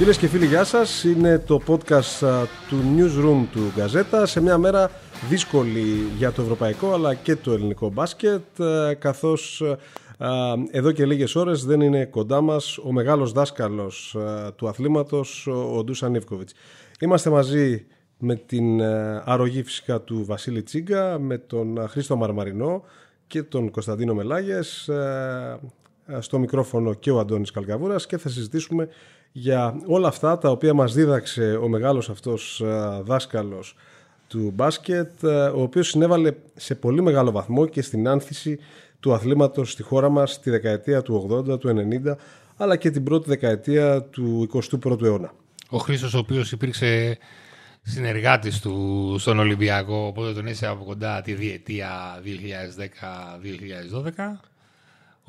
Φίλες και φίλοι, γεια σας. Είναι το podcast του Newsroom του Γκαζέτα σε μια μέρα δύσκολη για το ευρωπαϊκό αλλά και το ελληνικό μπάσκετ καθώς εδώ και λίγες ώρες δεν είναι κοντά μας ο μεγάλος δάσκαλος του αθλήματος ο Ντούσαν Ιβκοβιτς. Είμαστε μαζί με την αρρωγή φυσικά του Βασίλη Τσίγκα, με τον Χρήστο Μαρμαρινό και τον Κωνσταντίνο Μελάγες στο μικρόφωνο και ο Αντώνης Καλκαβούρας και θα συζητήσουμε για όλα αυτά τα οποία μας δίδαξε ο μεγάλος αυτός δάσκαλος του μπάσκετ, ο οποίος συνέβαλε σε πολύ μεγάλο βαθμό και στην άνθηση του αθλήματος στη χώρα μας στη δεκαετία του 80, του 90, αλλά και την πρώτη δεκαετία του 21ου αιώνα. Ο Χρήστος ο οποίος υπήρξε συνεργάτης του στον Ολυμπιακό, οπότε τον είσαι από κοντά τη διετία 2010-2012.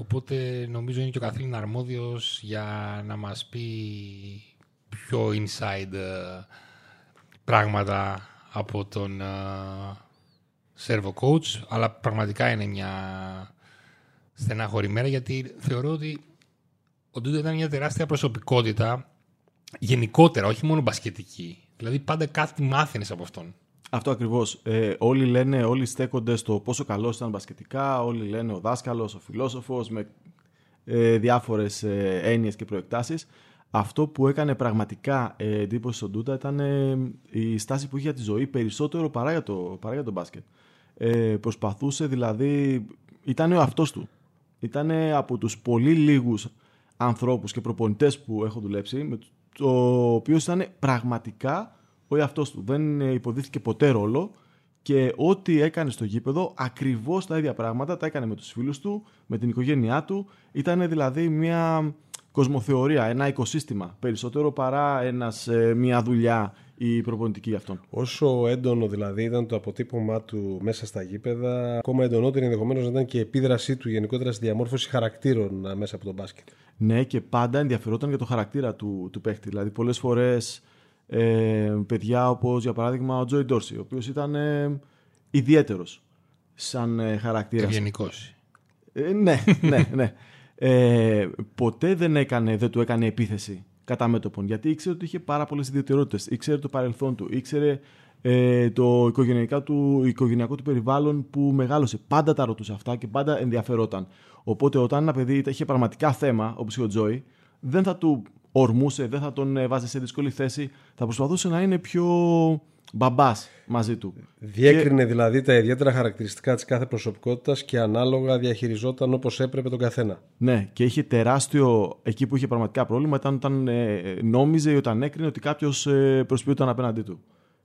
Οπότε νομίζω είναι και ο καθήλυνα αρμόδιος για να μας πει πιο inside ε, πράγματα από τον σερβο coach, αλλά πραγματικά είναι μια στενάχωρη μέρα γιατί θεωρώ ότι ο Ντούντα ήταν μια τεράστια προσωπικότητα γενικότερα, όχι μόνο μπασκετική. Δηλαδή πάντα κάτι μάθαινες από αυτόν. Αυτό ακριβώς. Ε, όλοι λένε, όλοι στέκονται στο πόσο καλός ήταν μπασκετικά, όλοι λένε ο δάσκαλος, ο φιλόσοφος, με ε, διάφορες ε, έννοιες και προεκτάσεις. Αυτό που έκανε πραγματικά ε, εντύπωση στον Τούτα ήταν ε, η στάση που είχε για τη ζωή περισσότερο παρά για το, παρά για το μπάσκετ. Ε, προσπαθούσε δηλαδή, ήταν ο αυτός του. Ήταν από τους πολύ λίγους ανθρώπους και προπονητές που έχω δουλέψει, με το οποίος ήταν πραγματικά ο εαυτό του. Δεν υποδίθηκε ποτέ ρόλο και ό,τι έκανε στο γήπεδο, ακριβώς τα ίδια πράγματα τα έκανε με τους φίλους του, με την οικογένειά του. Ήταν δηλαδή μια κοσμοθεωρία, ένα οικοσύστημα περισσότερο παρά ένας, ε, μια δουλειά η προπονητική για αυτόν. Όσο έντονο δηλαδή ήταν το αποτύπωμά του μέσα στα γήπεδα, ακόμα εντονότερη ενδεχομένως να ήταν και η επίδρασή του γενικότερα στη διαμόρφωση χαρακτήρων ε, μέσα από τον μπάσκετ. Ναι, και πάντα ενδιαφερόταν για το χαρακτήρα του, του παίχτη. Δηλαδή, πολλές φορές ε, παιδιά όπως για παράδειγμα ο Τζόι Ντόρσι, ο οποίος ήταν ε, ιδιαίτερος σαν ε, χαρακτήρας. Ευγενικός. Ε, ναι, ναι, ναι. Ε, ποτέ δεν, έκανε, δεν του έκανε επίθεση κατά μέτωπον γιατί ήξερε ότι είχε πάρα πολλές ιδιαιτερότητες. Ήξερε το παρελθόν του, ήξερε ε, το οικογενειακό του, οικογενειακό του περιβάλλον που μεγάλωσε. Πάντα τα ρωτούσε αυτά και πάντα ενδιαφερόταν. Οπότε όταν ένα παιδί είχε πραγματικά θέμα, όπως είχε ο Τζόι, δεν θα του ορμούσε, δεν θα τον ε, βάζει σε δύσκολη θέση. Θα προσπαθούσε να είναι πιο μπαμπάς μαζί του. Διέκρινε δηλαδή τα ιδιαίτερα χαρακτηριστικά της κάθε προσωπικότητας και ανάλογα διαχειριζόταν όπως έπρεπε τον καθένα. Ναι, και είχε τεράστιο. Εκεί που είχε πραγματικά πρόβλημα ήταν όταν ε, νόμιζε ή όταν έκρινε ότι κάποιος ε, προσποιούταν απέναντί του.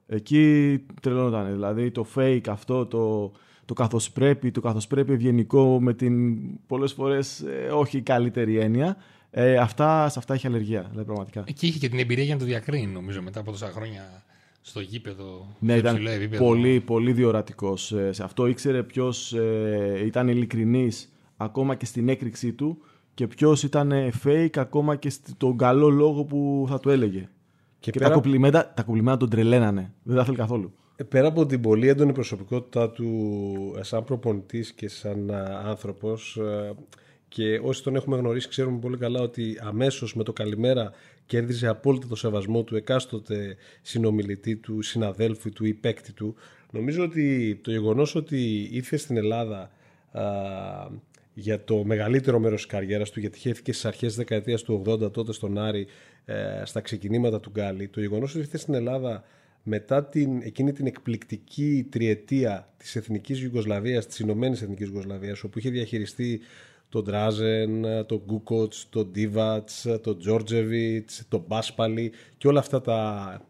Εκεί τρελώνονταν. Δηλαδή το fake αυτό, το, το καθώς πρέπει, το καθώς πρέπει ευγενικό με την πολλές φορές ε, όχι καλύτερη έννοια. Ε, αυτά, σε αυτά έχει αλλεργία, δηλαδή πραγματικά. Εκεί είχε και την εμπειρία για να το διακρίνει, νομίζω, μετά από τόσα χρόνια στο γήπεδο. Ναι, ήταν επίπεδο. πολύ, πολύ διορατικός ε, σε αυτό. Ήξερε ποιος ε, ήταν ειλικρινής ακόμα και στην έκρηξή του και ποιος ήταν fake ακόμα και στον καλό λόγο που θα του έλεγε. Και, και πέρα... τα, κομπλιμέντα, τα κομπλιμέντα τον τρελαίνανε. Δεν τα θέλει καθόλου. Ε, πέρα από την πολύ έντονη προσωπικότητά του σαν προπονητής και σαν άνθρωπος και όσοι τον έχουμε γνωρίσει ξέρουμε πολύ καλά ότι αμέσως με το καλημέρα κέρδιζε απόλυτα το σεβασμό του εκάστοτε συνομιλητή του, συναδέλφου του ή παίκτη του. Νομίζω ότι το γεγονός ότι ήρθε στην Ελλάδα α, για το μεγαλύτερο μέρος της καριέρας του, γιατί χέθηκε στις αρχές της δεκαετίας του 80 τότε στον Άρη, ε, στα ξεκινήματα του Γκάλι, το γεγονός ότι ήρθε στην Ελλάδα μετά την, εκείνη την εκπληκτική τριετία της Εθνικής Ιουγκοσλαβίας, της Ηνωμένης Εθνικής Ιουγκοσλαβίας, όπου είχε διαχειριστεί τον Ντράζεν, τον Γκούκοτς, τον Ντίβατς, τον Τζόρτζεβιτς, τον Μπάσπαλι και όλα αυτά τα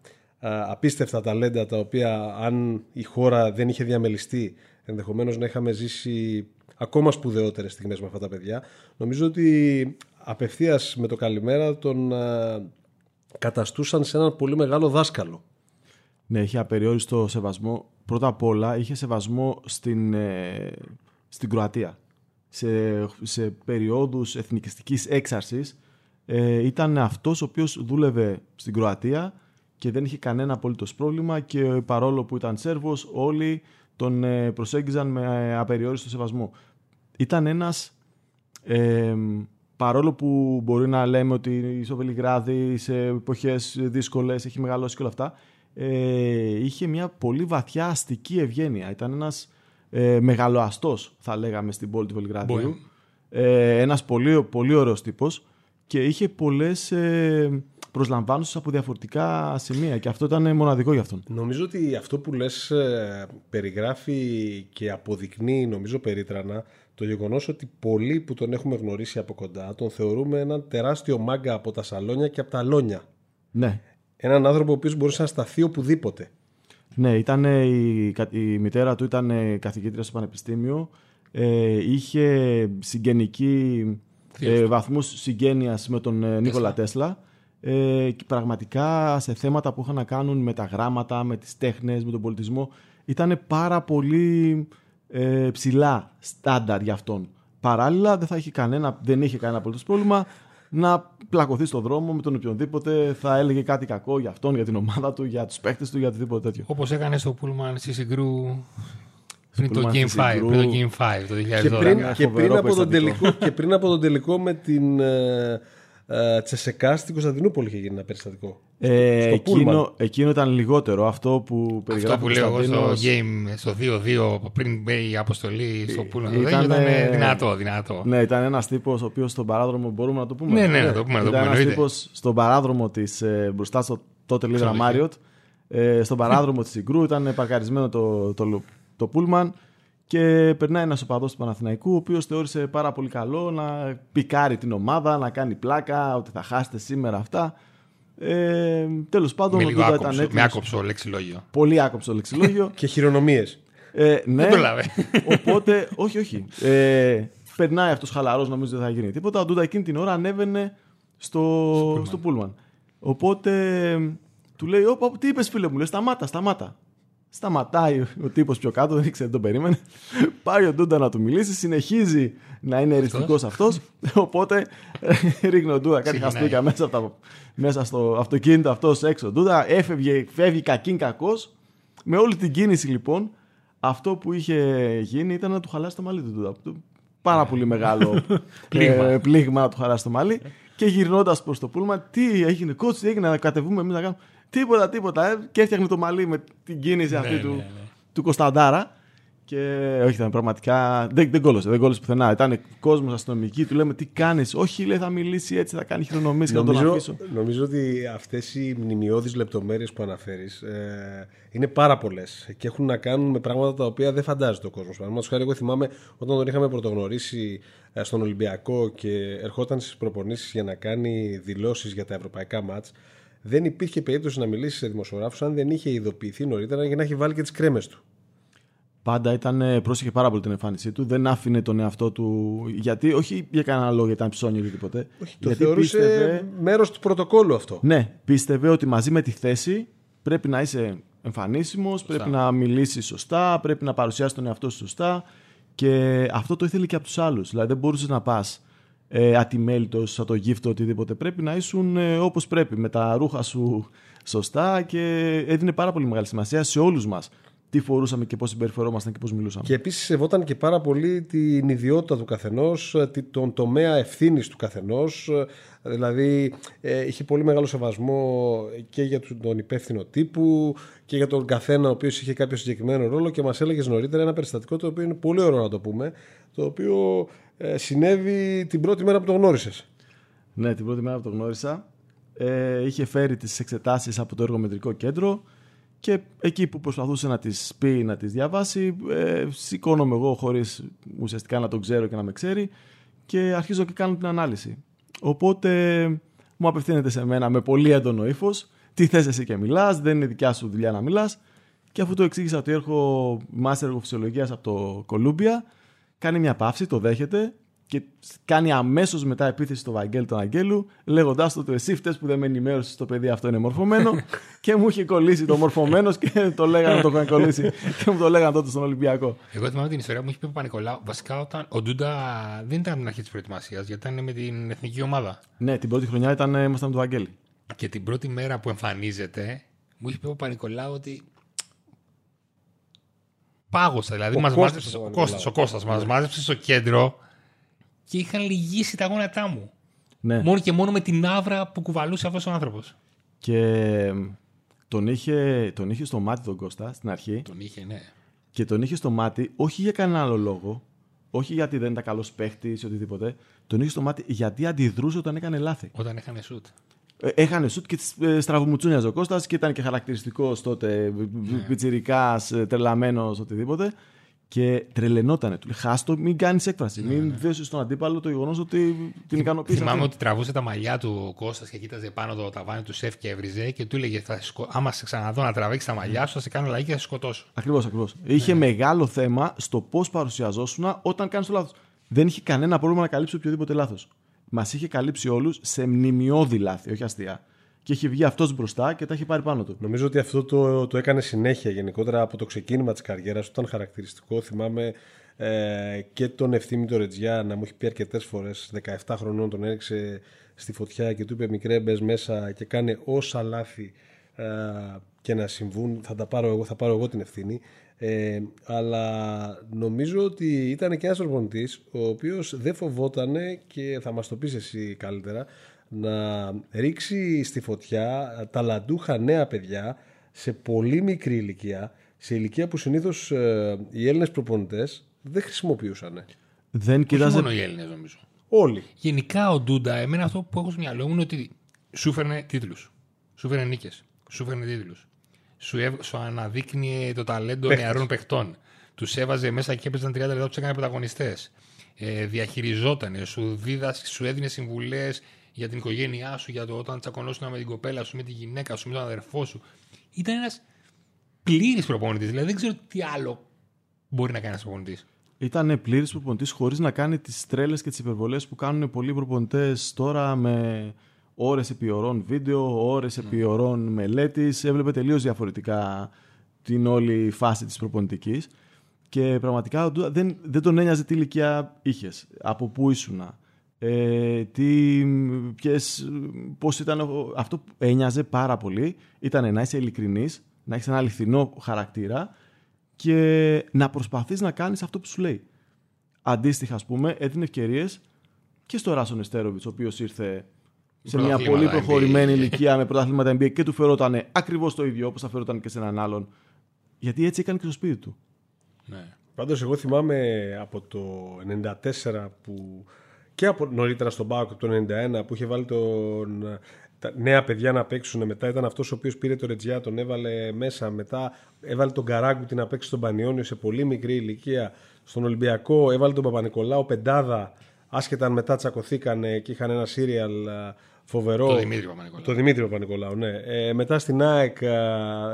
απίστευτα ταλέντα τα οποία αν η χώρα δεν είχε διαμελιστεί ενδεχομένως να είχαμε ζήσει ακόμα σπουδαιότερες στιγμές με αυτά τα παιδιά νομίζω ότι απευθείας με το καλημέρα τον καταστούσαν σε έναν πολύ μεγάλο δάσκαλο. Ναι, είχε απεριόριστο σεβασμό. Πρώτα απ' όλα είχε σεβασμό στην, ε, στην Κροατία σε, σε περιόδους εθνικιστικής έξαρσης ε, ήταν αυτός ο οποίος δούλευε στην Κροατία και δεν είχε κανένα απολύτως πρόβλημα και παρόλο που ήταν Σέρβος όλοι τον ε, προσέγγιζαν με απεριόριστο σεβασμό. Ήταν ένας ε, παρόλο που μπορεί να λέμε ότι στο Βελιγράδι σε εποχές δύσκολες έχει μεγαλώσει και όλα αυτά, ε, είχε μια πολύ βαθιά αστική ευγένεια. Ήταν ένας ε, μεγαλοαστός, θα λέγαμε, στην πόλη του Βελιγράδιου. Ε, ένας πολύ, πολύ ωραίος τύπος και είχε πολλές ε, προσλαμβάνωσες από διαφορετικά σημεία και αυτό ήταν μοναδικό για αυτόν. Νομίζω ότι αυτό που λες ε, περιγράφει και αποδεικνύει νομίζω περίτρανα το γεγονός ότι πολλοί που τον έχουμε γνωρίσει από κοντά τον θεωρούμε έναν τεράστιο μάγκα από τα σαλόνια και από τα λόνια. Ναι. Έναν άνθρωπο ο οποίος μπορούσε να σταθεί οπουδήποτε. Ναι, ήταν, η, η μητέρα του ήταν καθηγήτρια στο Πανεπιστήμιο. Ε, είχε συγγενική ε, βαθμούς συγγένειας με τον ε, Νίκολα Τέσλα. Ε, και πραγματικά σε θέματα που είχαν να κάνουν με τα γράμματα, με τις τέχνες, με τον πολιτισμό ήταν πάρα πολύ ε, ψηλά στάνταρ για αυτόν. Παράλληλα δεν, θα είχε κανένα, δεν είχε κανένα απολύτως πρόβλημα να πλακωθεί στον δρόμο με τον οποιονδήποτε θα έλεγε κάτι κακό για αυτόν, για την ομάδα του, για τους παίκτες του, για οτιδήποτε τέτοιο. Όπως έκανε στο Πούλμαν στη Συγκρού πριν το, Game 5, πριν το Game 5 το 2012. Και πριν, και πριν, από, τον τελικό, και πριν από τον τελικό με την ε, ε, Τσεσεκά στην Κωνσταντινούπολη είχε γίνει ένα περιστατικό. Ε, στο εκείνο, εκείνο ήταν λιγότερο. Αυτό που περιγράφει Αυτό που λέω εγώ στο game, στο 2-2, πριν μπει η αποστολή στο Πούλμαν. Ήταν, ήταν δυνατό, δυνατό. Ναι, ήταν ένας τύπος ο οποίος στον παράδρομο. Μπορούμε να το πούμε. Ναι, ναι, να το πούμε. Ήταν ένας τύπος στον παράδρομο της ε, μπροστά στο τότε Λίδρα Μάριοτ. Ε, στον παράδρομο της Ιγκρού ήταν παρκαρισμένο το, το, το, το Πούλμαν και περνάει ένας οπαδός του Παναθηναϊκού, ο οποίος θεώρησε πάρα πολύ καλό να πικάρει την ομάδα, να κάνει πλάκα, ότι θα χάσετε σήμερα αυτά. Ε, Τέλος πάντων, με, ο ήταν έτοιμος. με άκοψο λεξιλόγιο. Πολύ άκοψο λεξιλόγιο. και χειρονομίες. Ε, ναι, οπότε, όχι, όχι. Ε, περνάει αυτός χαλαρός, νομίζω δεν θα γίνει τίποτα. Ο Ντούντα εκείνη την ώρα ανέβαινε στο, στο Πούλμαν. Οπότε του λέει: Ωπα, τι είπες, φίλε μου, λέει, σταμάτα, σταμάτα. Σταματάει ο τύπος πιο κάτω, δεν ήξερε, τον περίμενε. Πάει ο Ντούντα να του μιλήσει, συνεχίζει να είναι εριστικός αυτός. Οπότε ρίχνει ο Ντούντα κάτι χαστούκια μέσα, μέσα στο αυτοκίνητο αυτός έξω. Ο Ντούντα έφευγε, φεύγει κακήν κακός. Με όλη την κίνηση λοιπόν, αυτό που είχε γίνει ήταν να του χαλάσει το μαλλί του Ντούντα. Πάρα πολύ μεγάλο ε, πλήγμα να του χαλάσει το μαλλί. Και γυρνώντας προς το πούλμα, τι έγινε, κότσι, τι έγινε να κατεβούμε εμείς να κάνουμε. Τίποτα, τίποτα. Ε. Και έφτιαχνε το μαλλί με την κίνηση ναι, αυτή ναι, του, ναι. του Κωνσταντάρα. Και όχι, ήταν πραγματικά. Δεν, δεν κόλωσε, δεν κόλωσε πουθενά. Ήταν κόσμος αστυνομική, του λέμε τι κάνεις; Όχι, λέει, θα μιλήσει έτσι, θα κάνει χειρονομίες και θα τον αφήσω. Νομίζω ότι αυτές οι μνημειώδεις λεπτομέρειες που αναφέρεις ε, είναι πάρα πολλές και έχουν να κάνουν με πράγματα τα οποία δεν φαντάζεται ο κόσμος. Παραδείγματος χάρη, εγώ θυμάμαι όταν τον είχαμε πρωτογνωρίσει ε, στον Ολυμπιακό και ερχόταν στις προπονήσεις για να κάνει δηλώσεις για τα ευρωπαϊκά μάτς δεν υπήρχε περίπτωση να μιλήσει σε δημοσιογράφους αν δεν είχε ειδοποιηθεί νωρίτερα για να έχει βάλει και τις κρέμες του. Πάντα ήταν, ε, πρόσεχε πάρα πολύ την εμφάνισή του. Δεν άφηνε τον εαυτό του. Γιατί, όχι για κανένα λόγο, γιατί ήταν ψώνιο ή οτιδήποτε. Όχι, το γιατί θεωρούσε πίστευε... μέρος του πρωτοκόλλου αυτό. Ναι, πίστευε ότι μαζί με τη θέση πρέπει να είσαι εμφανίσιμος, πρέπει να μιλήσεις σωστά, πρέπει να παρουσιάσεις τον εαυτό σου σωστά. Και αυτό το ήθελε και από τους άλλους. Δηλαδή δεν μπορούσες να πας ε, ατιμέλητος, σαν το γύφτο, οτιδήποτε. Πρέπει να ήσουν ε, όπως πρέπει, με τα ρούχα σου σωστά και έδινε πάρα πολύ μεγάλη σημασία σε όλους μας τι φορούσαμε και πώς συμπεριφερόμασταν και πώς μιλούσαμε. Και επίσης σεβόταν και πάρα πολύ την ιδιότητα του καθενός, ε, τον τομέα ευθύνης του καθενός. Ε, δηλαδή ε, είχε πολύ μεγάλο σεβασμό και για τον υπεύθυνο τύπου και για τον καθένα ο οποίος είχε κάποιο συγκεκριμένο ρόλο και μας έλεγε νωρίτερα ένα περιστατικό το οποίο είναι πολύ ωραίο να το πούμε, το οποίο ε, συνέβη την πρώτη μέρα που το γνώρισες. Ναι, την πρώτη μέρα που το γνώρισα. Ε, είχε φέρει τις εξετάσεις από το εργομετρικό κέντρο και εκεί που προσπαθούσε να τις πει, να τις διαβάσει, ε, σηκώνομαι εγώ χωρίς ουσιαστικά να τον ξέρω και να με ξέρει και αρχίζω και κάνω την ανάλυση. Οπότε μου απευθύνεται σε μένα με πολύ έντονο ύφος. Τι θες εσύ και μιλάς, δεν είναι δικιά σου δουλειά να μιλάς. Και αφού το εξήγησα ότι έρχω μάστερ εργοφυσιολογίας από το Κολούμπια, κάνει μια παύση, το δέχεται και κάνει αμέσως μετά επίθεση στο Βαγγέλ τον Αγγέλου, λέγοντάς του ότι εσύ φταίει που δεν με ενημέρωσες το παιδί αυτό είναι μορφωμένο. και μου είχε κολλήσει το μορφωμένος και το λέγανε το είχαν κολλήσει. και μου το λέγανε τότε στον Ολυμπιακό. Εγώ θυμάμαι την ιστορία που είχε πει ο Πανικολάου. Βασικά όταν ο Ντούντα δεν ήταν από την αρχή της προετοιμασίας, γιατί ήταν με την εθνική ομάδα. Ναι, την πρώτη χρονιά ήταν, ήμασταν με τον Βαγγέλη. Και την πρώτη μέρα που εμφανίζεται, μου είχε πει ο Πανικολάου ότι πάγωσα. Δηλαδή, μας μάζεψε ο Κώστας, ο Κώστας μας μάζεψε στο κέντρο και είχαν λυγίσει τα γόνατά μου. Ναι. Μόνο και μόνο με την άβρα που κουβαλούσε αυτός ο άνθρωπος. Και τον είχε, τον είχε στο μάτι τον Κώστα στην αρχή. Τον είχε, ναι. Και τον είχε στο μάτι όχι για κανένα άλλο λόγο. Όχι γιατί δεν ήταν καλός παίχτης ή οτιδήποτε. Τον είχε στο μάτι γιατί αντιδρούσε όταν έκανε λάθη. Όταν είχαν σουτ. Ε, Έχανε σουτ και ε, στραβομουτσούνιαζε ο Κώστας και ήταν και χαρακτηριστικός τότε, ναι. πιτσιρικάς, τρελαμένος, οτιδήποτε. Και τρελαινότανε. Του λέει: Χάστο, μην κάνεις έκφραση. Ναι, μην δέσει στον αντίπαλο το γεγονός ότι την ικανοποίησε. Θυμάμαι αυτή. ότι τραβούσε τα μαλλιά του ο Κώστας και κοίταζε πάνω το ταβάνι του σεφ και έβριζε και του έλεγε: θα σε σκο... Άμα σε ξαναδώ να τραβήξεις τα μαλλιά σου, θα σε κάνω λαϊκή και θα σε σκοτώσω. Ακριβώς, ακριβώς. Είχε μεγάλο θέμα στο πώς παρουσιαζόσουν όταν κάνεις το λάθος. Δεν είχε κανένα πρόβλημα να καλύψει οποιοδήποτε λάθος. Μας είχε καλύψει όλους σε μνημειώδη λάθη, όχι αστεία. Και είχε βγει αυτός μπροστά και τα είχε πάρει πάνω του. Νομίζω ότι αυτό το, το έκανε συνέχεια γενικότερα από το ξεκίνημα της καριέρας του. Ήταν χαρακτηριστικό. Θυμάμαι ε, και τον ευθύμη του Ρετζιά να μου έχει πει αρκετές φορές. 17 χρονών τον έριξε στη φωτιά και του είπε: Μικρέ, μπες μέσα και κάνε όσα λάθη ε, και να συμβούν. Θα τα πάρω εγώ, θα πάρω εγώ την ευθύνη. Ε, αλλά νομίζω ότι ήταν και ένας προπονητή ο οποίος δεν φοβόταν και θα μας το πεις εσύ καλύτερα να ρίξει στη φωτιά ταλαντούχα νέα παιδιά σε πολύ μικρή ηλικία, σε ηλικία που συνήθως ε, οι Έλληνες προπονητές δεν χρησιμοποιούσαν. Δεν Όχι κοίταζε. μόνο οι Έλληνες νομίζω. Όλοι. Γενικά ο Ντούντα, εμένα αυτό που έχω στο μυαλό μου είναι ότι σου φέρνε τίτλους. Σου φέρνε νίκες. Σου φέρνε τίτλους. Σου, έβ- σου αναδείκνυε το ταλέντο Παίχτες. νεαρών παιχτών. Τους έβαζε μέσα και έπαιζαν 30 λεπτά, τους έκανε πρωταγωνιστές. Ε, διαχειριζόταν, σου, δίδασκε, σου έδινε συμβουλές για την οικογένειά σου, για το όταν τσακωνόσουν με την κοπέλα σου, με τη γυναίκα σου, με τον αδερφό σου. Ήταν ένας πλήρης προπονητής. Δηλαδή δεν ξέρω τι άλλο μπορεί να κάνει ένας προπονητής. Ήταν πλήρης προπονητής χωρίς να κάνει τις τρέλες και τις υπερβολές που κάνουν πολλοί προπονητές τώρα με ώρες επί ωρών βίντεο, ώρες επί ωρών μελέτης. Έβλεπε τελείως διαφορετικά την όλη φάση της προπονητικής. Και πραγματικά ο Ντούδα δεν, δεν τον ένοιαζε τι ηλικία είχες, από πού ήσουν. Ε, τι, ποιες, πώς ήταν, ο- αυτό που ένοιαζε πάρα πολύ ήταν να είσαι ειλικρινής, να έχεις ένα αληθινό χαρακτήρα και να προσπαθείς να κάνεις αυτό που σου λέει. Αντίστοιχα, ας πούμε, έδινε ευκαιρίες και στο Ράσον Εστέροβιτς, ο οποίος ήρθε σε μια Πρωταθλήματα πολύ προχωρημένη NBA. ηλικία με πρωταθλήματα NBA και του φερόταν ακριβώς το ίδιο όπως θα φερόταν και σε έναν άλλον. Γιατί έτσι έκανε και στο σπίτι του. Ναι. Πάντως εγώ θυμάμαι από το 94 που και από νωρίτερα στον Πάοκ από το 91 που είχε βάλει τον, τα νέα παιδιά να παίξουν μετά ήταν αυτός ο οποίος πήρε το Ρετζιά τον έβαλε μέσα μετά έβαλε τον Καράγκουτι να παίξει στον Πανιόνιο σε πολύ μικρή ηλικία στον Ολυμπιακό έβαλε τον Παπα-Νικολάου πεντάδα άσχετα αν μετά τσακωθήκανε και είχαν ένα σύριαλ φοβερό Το Δημήτρη Παπα-Νικολάου. το Δημήτρη Παπα-Νικολάου, ναι. Ε, μετά στην ΑΕΚ ε,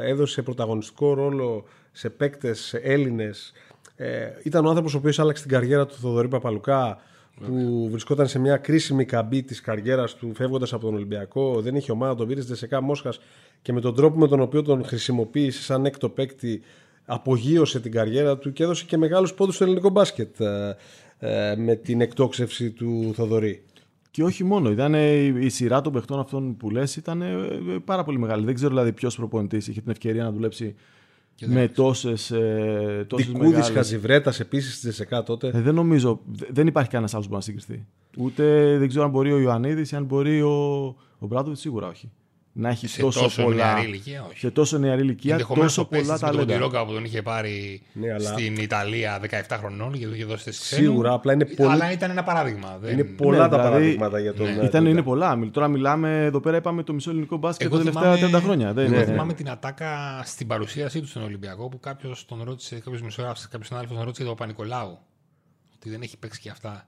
έδωσε πρωταγωνιστικό ρόλο σε παίκτες Έλληνες. Ε, ήταν ο άνθρωπος ο οποίος άλλαξε την καριέρα του Θοδωρή Παπαλουκά, που βρισκόταν σε μια κρίσιμη καμπή της καριέρας του, φεύγοντας από τον Ολυμπιακό. Δεν είχε ομάδα, τον πήρε στη ΔΣΚΑ Μόσχας και με τον τρόπο με τον οποίο τον χρησιμοποίησε σαν έκτο παίκτη, απογείωσε την καριέρα του και έδωσε και μεγάλους πόντους στο ελληνικό μπάσκετ ε, ε, με την εκτόξευση του Θοδωρή. Και όχι μόνο, ήταν η σειρά των παιχτών αυτών που λες ήταν ε, πάρα πολύ μεγάλη. Δεν ξέρω δηλαδή ποιος προπονητής είχε την ευκαιρία να δουλέψει με τόσες. Ε, τόσες Δικούδη μεγάλες- Χατζιβρέτα επίσης στη ΔΣΚΑ τότε. Ε, δεν νομίζω, δε- δεν υπάρχει κανένας άλλος που να συγκριθεί. Ούτε δεν ξέρω αν μπορεί ο Ιωαννίδης ή αν μπορεί ο, ο Μπράντοβιτ, σίγουρα όχι. Να έχει Σε τόσο, τόσο πολλά. νεαρή ηλικία, όχι. Σε τόσο νεαρή ηλικία, Ενδεχομένως τόσο ο Πέστης πολλά με τον ταλέντα. Κοντιρόγκα που τον είχε πάρει Ναι, αλλά- στην Ιταλία 17 χρονών και του είχε δώσει θέση Σίγουρα, απλά είναι πολύ- Αλλά ήταν ένα παράδειγμα. Δεν... Είναι πολλά Ναι, τα δηλαδή, παραδείγματα για τον. ναι. ε, Ήταν, Ντούντα. είναι πολλά. Μιλ- Τώρα μιλάμε, εδώ πέρα είπαμε το μισό ελληνικό μπάσκετ Εγώ τα τελευταία θυμάμαι- 30 χρόνια. Δεν Εγώ είναι. θυμάμαι την ατάκα στην παρουσίασή του στον Ολυμπιακό που κάποιος τον ρώτησε, κάποιος μισογράφησε, κάποιος συνάδελφος τον ρώτησε για τον Παπα-Νικολάου. Ότι δεν έχει παίξει και αυτά.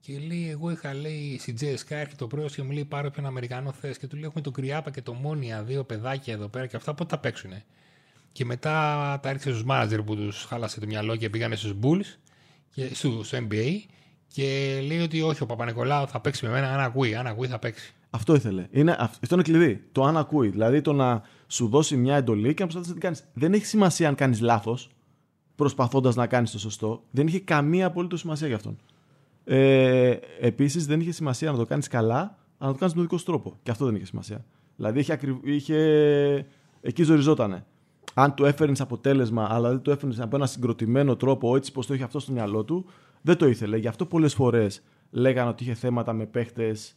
Και λέει, εγώ είχα λέει στην JSK έρχεται το πρωί και μου λέει πάρε όποιον Αμερικανό θες. Και του λέει έχουμε τον Κριάπα και το Μόνια, δύο παιδάκια εδώ πέρα και αυτά πότε τα παίξουνε. Και μετά τα έριξε στους μάνατζερ που τους χάλασε το μυαλό και πήγανε στους Bulls και στο, στο NBA. Και λέει ότι όχι, ο Παπα-Νικολάου θα παίξει με μένα αν ακούει. Αν ακούει θα παίξει. Αυτό ήθελε. Είναι, αυ- αυτό είναι κλειδί. Το αν ακούει. Δηλαδή το να σου δώσει μια εντολή και να προσπαθήσεις να την κάνεις. Δεν έχει σημασία αν κάνεις λάθος προσπαθώντας να κάνεις το σωστό. Δεν είχε καμία απολύτω σημασία για αυτόν. Ε, Επίσης δεν είχε σημασία να το κάνεις καλά, αλλά να το κάνεις με τον δικό σου τρόπο. Και αυτό δεν είχε σημασία. Δηλαδή είχε, ακρι... είχε... εκεί ζοριζότανε. Αν του έφερνες αποτέλεσμα, αλλά δεν το έφερνες από ένα συγκροτημένο τρόπο, έτσι πως το είχε αυτό στο μυαλό του, δεν το ήθελε. Γι' αυτό πολλές φορές λέγανε ότι είχε θέματα με παίχτες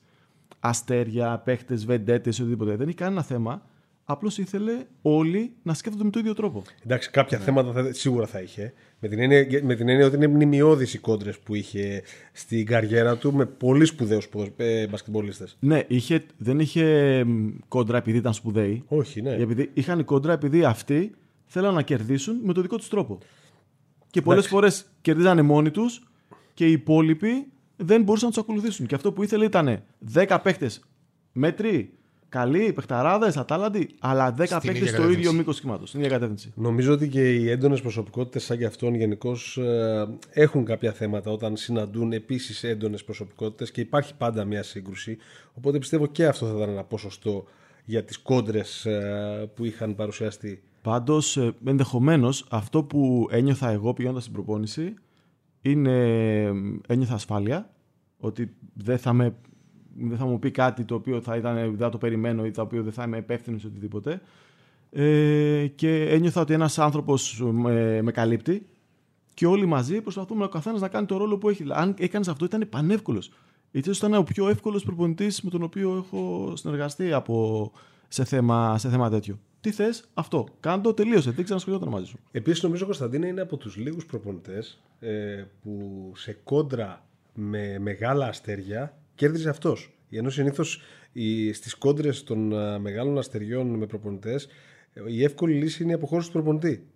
αστέρια, παίχτες, βεντέτες, οτιδήποτε. Δεν είχε κανένα θέμα. Απλώς ήθελε όλοι να σκέφτονται με τον ίδιο τρόπο. Εντάξει, κάποια θέματα θα, σίγουρα θα είχε. Με την, έννοια, με την έννοια ότι είναι μνημειώδεις οι κόντρες που είχε στην καριέρα του με πολύ σπουδαίους ε, μπασκετμπολίστες. Ναι, είχε, δεν είχε μ, κόντρα επειδή ήταν σπουδαίοι. Όχι, ναι. Επειδή είχαν κόντρα επειδή αυτοί θέλαν να κερδίσουν με τον δικό τους τρόπο. Και πολλές Εντάξει. φορές κερδίζανε μόνοι τους και οι υπόλοιποι δεν μπορούσαν να τους ακολουθήσουν. Και αυτό που ήθελε ήταν 10 παίχτε μέτροι, καλοί, παιχταράδες, ατάλλαντοι, αλλά 10 Στην παίχτε ίδια στο κατεύθυνση. ίδιο μήκος κύματο, στην ίδια κατεύθυνση. Νομίζω ότι και οι έντονες προσωπικότητες σαν και αυτόν γενικώς έχουν κάποια θέματα όταν συναντούν επίσης έντονες προσωπικότητες και υπάρχει πάντα μια σύγκρουση. Οπότε πιστεύω και αυτό θα ήταν ένα ποσοστό για τις κόντρες που είχαν παρουσιαστεί. Πάντως, ενδεχομένως αυτό που ένιωθα εγώ πηγαίνοντας στην προπόνηση είναι. ε, ένιωθα ασφάλεια. Ότι δεν θα, με, δεν θα μου πει κάτι το οποίο θα, ήταν, δεν θα το περιμένω ή το οποίο δεν θα είμαι υπεύθυνος ή οτιδήποτε. Ε, και ένιωθα ότι ένας άνθρωπος με, με καλύπτει και όλοι μαζί προσπαθούμε ο καθένας να κάνει το ρόλο που έχει. Αν έκανες αυτό, ήταν πανεύκολος. ίσως ήταν ο πιο εύκολος προπονητής με τον οποίο έχω συνεργαστεί από, σε, θέμα, σε θέμα τέτοιο. Τι θες, αυτό. Κάντο, τελείωσε. Δεν ξανασχολιόταν μαζί σου. Επίσης, νομίζω ο Κωνσταντίνα είναι από τους λίγους προπονητές ε, που σε κόντρα με μεγάλα αστέρια κέρδιζε αυτός. Ενώ συνήθως στις κόντρες των α, μεγάλων αστεριών με προπονητές η εύκολη λύση είναι η αποχώρηση του προπονητή.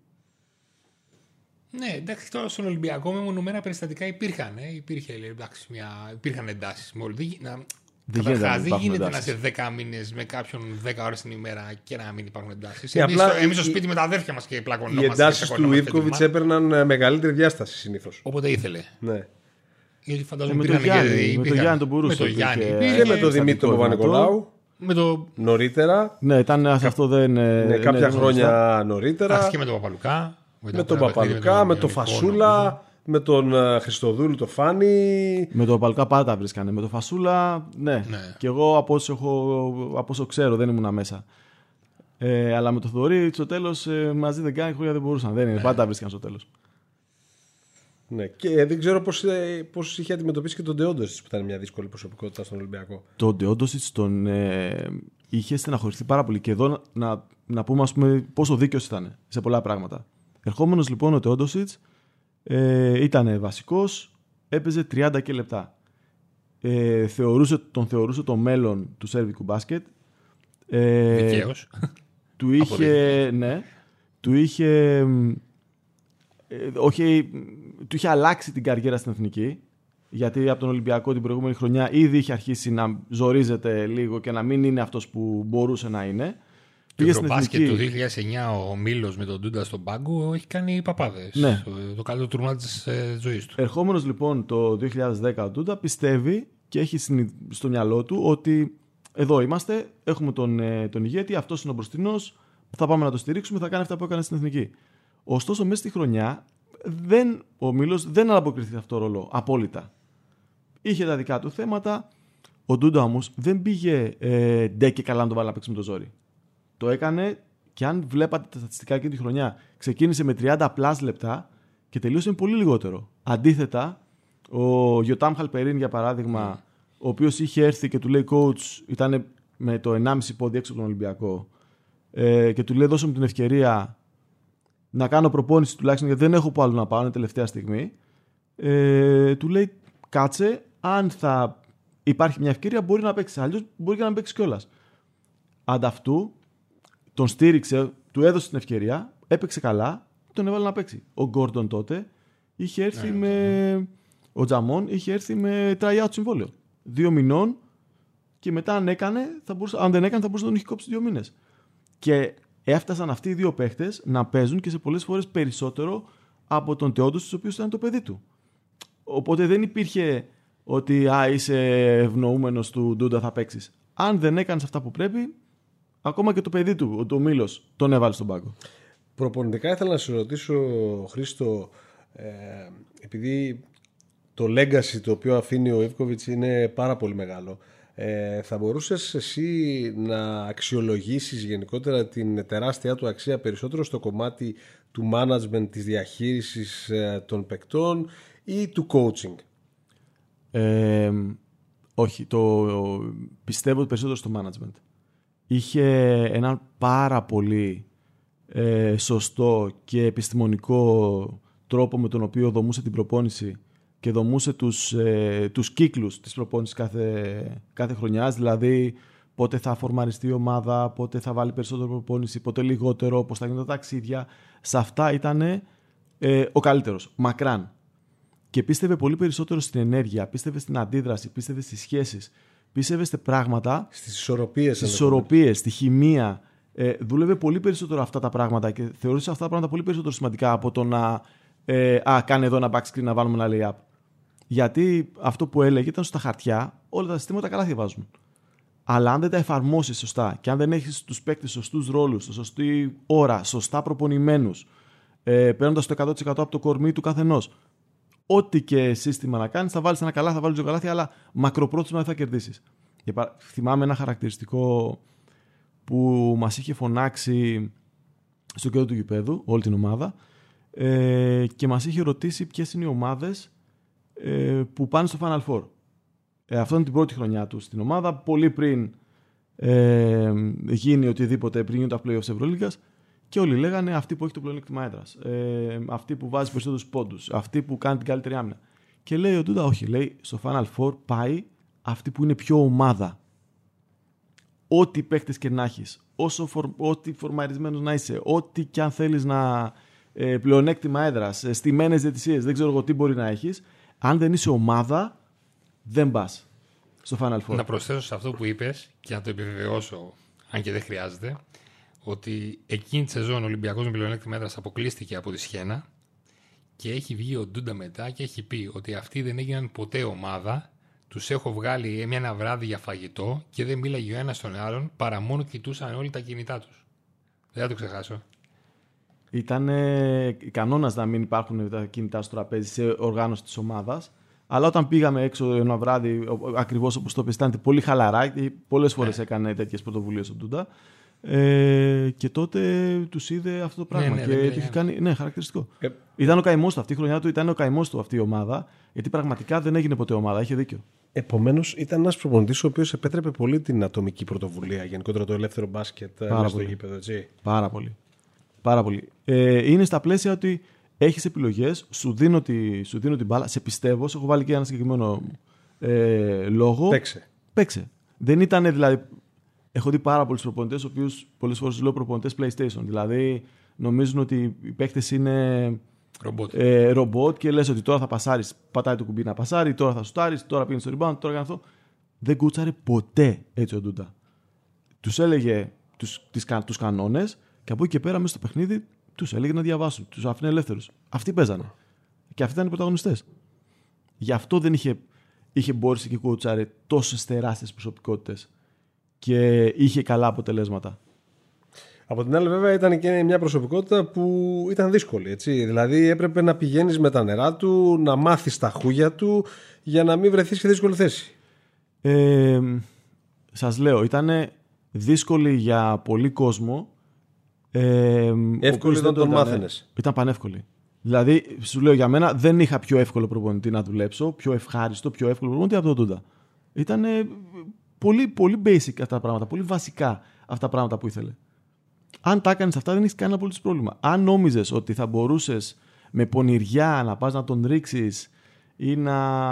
Ναι, εντάξει, τώρα στον Ολυμπιακό μεμονωμένα περιστατικά υπήρχαν. Ε. Υπήρχε, λέει, εντάξει, μια... υπήρχαν εντάσεις. Δεν, γι... να... Δεν Καταρχάς, γίνεται να δεν υπάρχουν γίνεται εντάσεις. να είσαι 10 μήνες με κάποιον 10 ώρες την ημέρα και να μην υπάρχουν εντάσεις. Ε, Εμείς απλά εμείς στο η- σπίτι με τα αδέρφια μας και πλακωνόμαστε. Οι και εντάσεις του τσακωνόμαστε Ιβκοβιτ έτοιμα. έπαιρναν ε, μεγαλύτερη διάσταση συνήθως. Όποτε ήθελε. Ναι. Γιατί Ε, φαντάζομαι με, τον υπήρχαν και- Γιάννη, με τον υπήρχαν- Γιάννη τον μπορούσε. Με τον υπήρχε- Γιάννη. Και υπήρχε- με τον Δημήτρη τον δυνατό. Παπα-Νικολάου Με το. νωρίτερα. Ναι, ήταν αυτό δεν. ε, Ναι, κάποια δεν χρόνια νωρίτερα. Άρχισε με τον Παπαλουκά. Με τον Παπαλουκά, με τον Φασούλα, με τον ε, Χριστοδούλου το Φάνη. Με το Παλκά πάντα τα βρίσκανε. Με το Φασούλα, ναι. Ναι. Και εγώ από όσο, έχω, από όσο ξέρω δεν ήμουν μέσα. Ε, αλλά με το Θοδωρή στο τέλος ε, μαζί δεν κάνει χρόνια δεν μπορούσαν. Δεν είναι, πάντα τα βρίσκαν στο τέλος. Ναι. Και δεν ξέρω πώς, ε, πώς είχε αντιμετωπίσει και τον Ντεόντος που ήταν μια δύσκολη προσωπικότητα στον Ολυμπιακό. Το Ντεόντοσιτ τον ε, είχε στεναχωρηθεί πάρα πολύ. Και εδώ να, να, να πούμε ας πούμε, πόσο δίκαιος ήταν σε πολλά πράγματα. Ερχόμενος λοιπόν ο Ντεόντοσιτ ε, ήταν βασικός, έπαιζε 30 και λεπτά. Ε, θεωρούσε, τον θεωρούσε το μέλλον του σερβικού μπάσκετ. Ε, Δικαίω. του είχε, ναι, του είχε, μ, ε, όχι, μ, του είχε αλλάξει την καριέρα στην εθνική. Γιατί από τον Ολυμπιακό την προηγούμενη χρονιά ήδη είχε αρχίσει να ζορίζεται λίγο και να μην είναι αυτός που μπορούσε να είναι. Το Πήγε στην μπάσκετ εθνική. του 2009 ο Μήλο με τον Ντούντα στον πάγκο έχει κάνει παπάδες. Ναι. Το, το καλύτερο τουρνουά της ε, ζωής του. Ερχόμενος λοιπόν το 2010 ο Ντούντα πιστεύει και έχει συνει- στο μυαλό του ότι εδώ είμαστε, έχουμε τον, ε, τον ηγέτη, αυτός είναι ο μπροστινός, θα πάμε να το στηρίξουμε, θα κάνει αυτά που έκανε στην εθνική. Ωστόσο μέσα στη χρονιά δεν, ο Μήλος δεν αναποκριθεί αυτό το ρόλο απόλυτα. Είχε τα δικά του θέματα, ο Ντούντα όμω δεν πήγε ε, ντε και καλά να τον βάλει να παίξει με το ζόρι. Το έκανε και αν βλέπατε τα στατιστικά εκείνη τη χρονιά, ξεκίνησε με 30 πλάς λεπτά και τελείωσε με πολύ λιγότερο. Αντίθετα, ο Γιωτάμ Χαλπερίν, για παράδειγμα, ο οποίος είχε έρθει και του λέει coach, ήταν με το 1,5 πόδι έξω από τον Ολυμπιακό, ε, και του λέει δώσε μου την ευκαιρία να κάνω προπόνηση τουλάχιστον γιατί δεν έχω που άλλο να πάω, είναι τελευταία στιγμή. Ε, του λέει κάτσε, αν θα υπάρχει μια ευκαιρία μπορεί να παίξεις. Αλλιώς μπορεί και να μην παίξεις κιόλας. Ανταυτού τον στήριξε, του έδωσε την ευκαιρία, έπαιξε καλά, τον έβαλε να παίξει. Ο Γκόρντον τότε είχε έρθει με. Ο Τζαμόν είχε έρθει με tryout συμβόλαιο. Δύο μηνών και μετά αν έκανε, θα μπορούσε, αν δεν έκανε, θα μπορούσε να τον είχε κόψει δύο μήνες. Και έφτασαν αυτοί οι δύο παίχτες να παίζουν και σε πολλές φορές περισσότερο από τον Τεόντος, ο οποίο ήταν το παιδί του. Οπότε δεν υπήρχε ότι α, είσαι ευνοούμενος του Ντούντα, θα παίξεις. Αν δεν έκανες αυτά που πρέπει, ακόμα και το παιδί του, ο το Μήλο, τον έβαλες στον πάγκο. Προπονητικά ήθελα να σε ρωτήσω, Χρήστο, ε, επειδή το legacy το οποίο αφήνει ο Ιβκοβιτς είναι πάρα πολύ μεγάλο. Ε, θα μπορούσες εσύ να αξιολογήσεις γενικότερα την τεράστια του αξία περισσότερο στο κομμάτι του management, της διαχείρισης ε, των παικτών ή του coaching; Ε, Όχι, το πιστεύω περισσότερο στο management. Είχε έναν πάρα πολύ ε, σωστό και επιστημονικό τρόπο με τον οποίο δομούσε την προπόνηση και δομούσε τους, ε, τους κύκλους της προπόνησης κάθε, κάθε χρονιάς, δηλαδή πότε θα φορμαριστεί η ομάδα, πότε θα βάλει περισσότερο προπόνηση, πότε λιγότερο, πώς θα γίνουν τα ταξίδια. Σε αυτά ήταν ε, ο καλύτερος, μακράν. Και πίστευε πολύ περισσότερο στην ενέργεια, πίστευε στην αντίδραση, πίστευε στις σχέσεις, πίστευε σε πράγματα... Στις ισορροπίες. Στις ισορροπίες, στη χημεία. Ε, δούλευε πολύ περισσότερο αυτά τα πράγματα και θεωρούσε αυτά τα πράγματα πολύ περισσότερο σημαντικά από το να ε, α, κάνε εδώ ένα backscreen να βάλουμε ένα layup. Γιατί αυτό που έλεγε ήταν στα χαρτιά όλα τα συστήματα καλά διαβάζουν. Αλλά αν δεν τα εφαρμόσεις σωστά και αν δεν έχεις τους παίκτες σωστούς ρόλους, σωστή ώρα, σωστά προπονημένους, ε, παίρνοντας το 100% από το κορμί του καθενός, ό,τι και σύστημα να κάνεις, θα βάλεις ένα καλά, θα βάλεις δύο καλάθια, αλλά μακροπρόθεσμα δεν θα κερδίσεις. Θυμάμαι ένα χαρακτηριστικό που μας είχε φωνάξει στο κέντρο του γηπέδου, όλη την ομάδα, ε, και μας είχε ρωτήσει ποιες είναι οι ομάδες ε, που πάνε στο Final Four. Ε, αυτό είναι την πρώτη χρονιά τους στην ομάδα, πολύ πριν ε, γίνει οτιδήποτε, πριν γίνουν τα playoffs Ευρωλίγκας και όλοι λέγανε αυτή που έχει το πλεονέκτημα έδρα. Ε, αυτή που βάζει περισσότερους πόντους. Αυτή που κάνει την καλύτερη άμυνα. Και λέει ο Ντούντα, όχι, λέει στο Final Four πάει αυτή που είναι πιο ομάδα. Ό,τι παίχτε και να έχεις, ό,τι φορμαρισμένος να είσαι, ό,τι και αν θέλεις να. Ε, πλεονέκτημα έδρας, ε, στημένε διαιτησίες, δεν ξέρω εγώ τι μπορεί να έχεις. Αν δεν είσαι ομάδα, δεν πας στο Final Four. Να προσθέσω σε αυτό που είπες και να το επιβεβαιώσω, αν και δεν χρειάζεται, ότι εκείνη τη σεζόν ο Ολυμπιακός με πλεονέκτημα έδρας αποκλείστηκε από τη Σιένα και έχει βγει ο Ντούντα μετά και έχει πει ότι αυτοί δεν έγιναν ποτέ ομάδα. Τους έχω βγάλει ένα βράδυ για φαγητό και δεν μίλαγε ο ένας στον άλλον παρά μόνο κοιτούσαν όλοι τα κινητά τους. Δεν θα το ξεχάσω. Ήταν κανόνας να μην υπάρχουν τα κινητά στο τραπέζι σε οργάνωση της ομάδας. Αλλά όταν πήγαμε έξω ένα βράδυ, ακριβώς όπως το είπε, ήταν πολύ χαλαρά. Πολλές φορές ναι. έκανε τέτοιες πρωτοβουλίες ο Ντούντα. Ε, και τότε τους είδε αυτό το πράγμα. Ναι, ναι, και ναι, είχε κάνει. Ναι, χαρακτηριστικό. Ε, ήταν ο καημός του. Αυτή η χρονιά του ήταν ο καημός του αυτή η ομάδα. Γιατί πραγματικά δεν έγινε ποτέ ομάδα. Είχε δίκιο. Επομένως, ήταν ένας προπονητής ο οποίος επέτρεπε πολύ την ατομική πρωτοβουλία. Γενικότερα το ελεύθερο μπάσκετ ε, Πάρα στο πολύ. γήπεδο, έτσι. Πάρα πολύ. Πάρα πολύ. Ε, είναι στα πλαίσια ότι έχεις επιλογές, σου, δίνω τη, σου δίνω την μπάλα, σε πιστεύω, σε έχω βάλει και ένα συγκεκριμένο ε, λόγο. Παίξε. Παίξε. Δεν ήταν δηλαδή έχω δει πάρα πολλούς προπονητές, ο οποίους πολλές φορές λέω προπονητές PlayStation. Δηλαδή νομίζουν ότι οι παίκτες είναι ρομπότ. Ε, ρομπότ και λες ότι τώρα θα πασάρεις, πατάει το κουμπί να πασάρει, τώρα θα σουτάρεις, τώρα πήγαινε στο rebound, τώρα κάνει αυτό. Δεν κούτσαρε ποτέ έτσι ο Ντούντα. Τους έλεγε τους κανόνες και από εκεί και πέρα μέσα στο παιχνίδι τους έλεγε να διαβάσουν. Τους άφηνε ελεύθερους. Αυτοί παίζανε. Και αυτοί ήταν οι πρωταγωνιστές. Γι' αυτό δεν είχε, είχε μπόρεσει και κούτσαρε τόσες τεράστιες προσωπικότητες και είχε καλά αποτελέσματα. Από την άλλη, βέβαια, ήταν και μια προσωπικότητα που ήταν δύσκολη. Έτσι. Δηλαδή, έπρεπε να πηγαίνεις με τα νερά του, να μάθεις τα χούγια του για να μην βρεθείς σε δύσκολη θέση. Ε, Σας λέω, ήταν δύσκολη για πολύ κόσμο. Ε, εύκολη δεν τον μάθαινες. Ήταν πανεύκολη. Δηλαδή, σου λέω για μένα, δεν είχα πιο εύκολο προπονητή να δουλέψω, πιο ευχάριστο, πιο εύκολο προπονητή από τον Τούντα. Ήταν πολύ, πολύ basic αυτά τα πράγματα, πολύ βασικά αυτά τα πράγματα που ήθελε. Αν τα έκανες αυτά, δεν έχεις κανένα απολύτως πρόβλημα. Αν νόμιζες ότι θα μπορούσες με πονηριά να πας να τον ρίξεις ή να,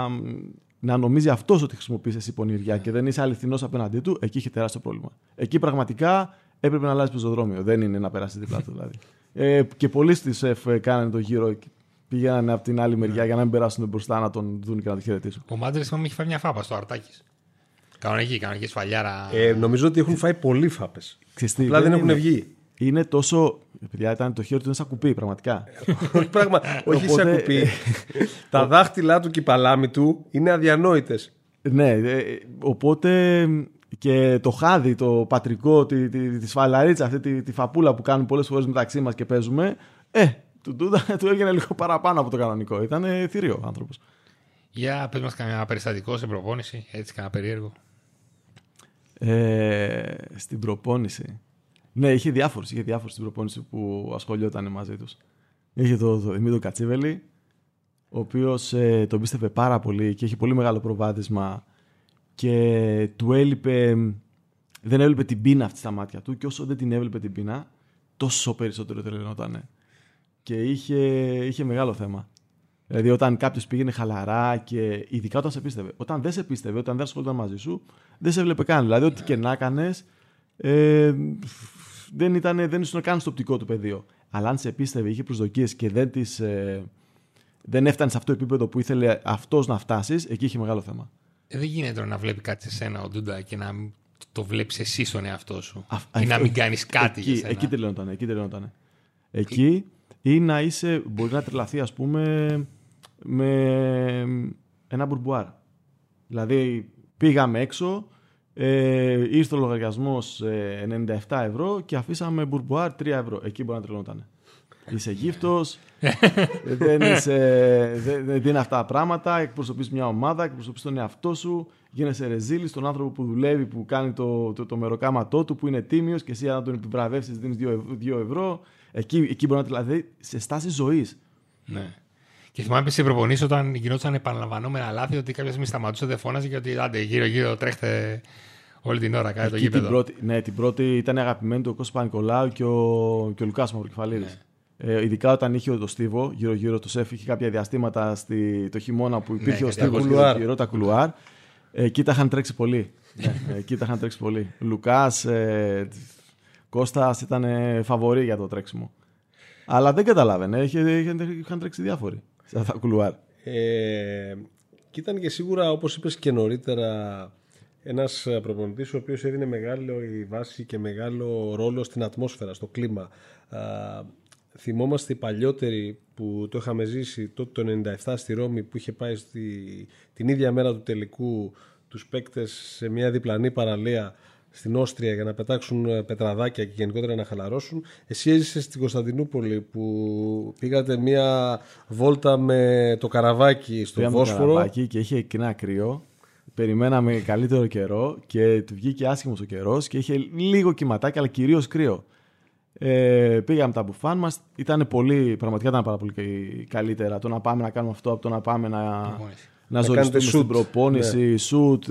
να νομίζει αυτός ότι χρησιμοποιείς εσύ πονηριά και δεν είσαι αληθινός απέναντί του, εκεί είχε τεράστιο πρόβλημα. Εκεί πραγματικά έπρεπε να αλλάζει πεζοδρόμιο. Δεν είναι να περάσει δίπλα του δηλαδή. Ε, και πολλοί στη ΣΕΦ κάνανε το γύρο και πήγαιναν από την άλλη μεριά για να μην περάσουν μπροστά να τον δουν και να τον χαιρετήσουν. Ο Μάντρε μου έχει φάει μια φάπα στο αρτάκι. Κανονική, κανονική σφαλιάρα. Ε, νομίζω ότι έχουν φάει πολλοί φάπες. Απλά δεν έχουν βγει. Είναι τόσο. Παιδιά, ήταν το χέρι του είναι σαν κουπί, πραγματικά. όχι, πράγμα, όχι σαν κουπί. Τα δάχτυλά του και η παλάμη του είναι αδιανόητες. Ναι, ε, οπότε και το χάδι, το πατρικό, τη, τη, τη σφαλαρίτσα, αυτή τη, τη φαπούλα που κάνουν πολλές φορές μεταξύ μας και παίζουμε. Ε, του, του, του έγινε λίγο παραπάνω από το κανονικό. Ήταν θηρίο άνθρωπος. Για πες μας κανένα περιστατικό σε προπόνηση, έτσι κανένα περίεργο. Ε, στην προπόνηση. Ναι, είχε διάφορους. Είχε διάφορους στην προπόνηση που ασχολιόταν μαζί τους. Είχε το, το Δημήτρη Κατσίβελη, ο οποίος ε, τον πίστευε πάρα πολύ και είχε πολύ μεγάλο προβάδισμα και του έλειπε, δεν έβλεπε την πείνα αυτή στα μάτια του και όσο δεν την έβλεπε την πείνα, τόσο περισσότερο τρελαινότανε. Και είχε, είχε μεγάλο θέμα. Δηλαδή, όταν κάποιος πήγαινε χαλαρά και ειδικά όταν σε πίστευε. Όταν δεν σε πίστευε, όταν δεν ασχολούνταν μαζί σου, δεν σε έβλεπε καν. Δηλαδή, ό,τι και να έκανες, ε, δεν, ήταν, δεν ήσουν καν στο οπτικό του πεδίο. Αλλά αν σε πίστευε, είχε προσδοκίες και δεν, τις, ε, δεν έφτανε σε αυτό το επίπεδο που ήθελε αυτός να φτάσεις, εκεί είχε μεγάλο θέμα. Ε, δεν γίνεται να βλέπει κάτι σε σένα ο Ντούντα και να το βλέπεις εσύ στον εαυτό σου. Α, ή να μην κάνεις κάτι εκεί, για σένα. Εκεί τελειώνονταν. Εκεί, τελειώνονταν. εκεί ή να είσαι, μπορεί να τρελαθεί, ας πούμε, με ένα μπουρμπουάρ. Δηλαδή, πήγαμε έξω, ε, ήρθε ο λογαριασμός 97 ε, ευρώ και αφήσαμε μπουρμπουάρ 3 ευρώ. Εκεί μπορεί να τρελνόταν. Είσαι γύφτος, δεν, δεν, είναι αυτά τα πράγματα. Εκπροσωπείς μια ομάδα, εκπροσωπείς τον εαυτό σου, γίνεσαι ρεζίλης στον άνθρωπο που δουλεύει, που κάνει το, το, το μεροκάματό του, που είναι τίμιος και εσύ, αν τον επιβραβεύσεις, δίνεις 2 ευρώ. Εκεί, εκεί μπορεί να δηλαδή σε στάση ζωής. Ναι. Και θυμάμαι σε προπονήσει όταν γινόταν επαναλαμβανόμενα λάθη ότι κάποια στιγμή σταματούσε, δεν φώναζε και ότι άντε γύρω-γύρω τρέχτε όλη την ώρα κάτω το γήπεδο. Την πρώτη, ναι, την πρώτη ήταν αγαπημένη του ο Κώστας Πανικολάου και ο, και ο Λουκάς Μαυροκεφαλίδης. Ναι. Ε, ειδικά όταν είχε το Στίβο γύρω-γύρω του Σεφ, είχε κάποια διαστήματα στη, το χειμώνα που υπήρχε ναι, ο Στίβος γύρω τα κουλουάρ. Ε, εκεί τα είχαν τρέξει πολύ. ναι, εκεί τα είχαν τρέξει πολύ. Λουκάς, ε, Κώστας ήταν φαβορή για το τρέξιμο. Αλλά δεν καταλάβαινε. Είχαν τρέξει διάφοροι σε αυτά τα κουλουάρ. Ε, και ήταν και σίγουρα, όπως είπες και νωρίτερα, ένας προπονητής ο οποίος έδινε μεγάλο η βάση και μεγάλο ρόλο στην ατμόσφαιρα, στο κλίμα. Α, θυμόμαστε οι παλιότεροι που το είχαμε ζήσει τότε το 97 στη Ρώμη που είχε πάει στη, την ίδια μέρα του τελικού τους παίκτες σε μια διπλανή παραλία στην Όστρια για να πετάξουν ε, πετραδάκια και γενικότερα να χαλαρώσουν. Εσύ έζησες στην Κωνσταντινούπολη που πήγατε μία βόλτα με το καραβάκι στο Πήγαμε Βόσφορο. Το καραβάκι και είχε κοινά κρύο. Περιμέναμε καλύτερο καιρό και του βγήκε άσχημος ο καιρός και είχε λίγο κυματάκι, αλλά κυρίως κρύο. Ε, πήγαμε τα μπουφάν μας. Ήταν πολύ, πραγματικά ήταν πάρα πολύ καλύτερα το να πάμε να κάνουμε αυτό από το να πάμε να, να ζοριστούμε στην προπόνηση, ναι. σουτ,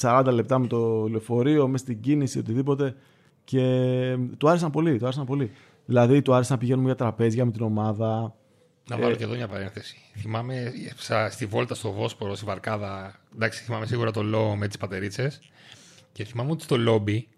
40 ε, λεπτά με το λεωφορείο, μες στην κίνηση, οτιδήποτε. Και του άρεσαν πολύ, του άρεσαν πολύ. Δηλαδή, του άρεσε να πηγαίνουμε για τραπέζια με την ομάδα. Να βάλω ε, και εδώ μια παρένθεση. Θυμάμαι στη βόλτα στο Βόσπορο, στη Βαρκάδα. Εντάξει, θυμάμαι σίγουρα το λόγο με τις πατερίτσες. Και θυμάμαι ότι στο λόμπι,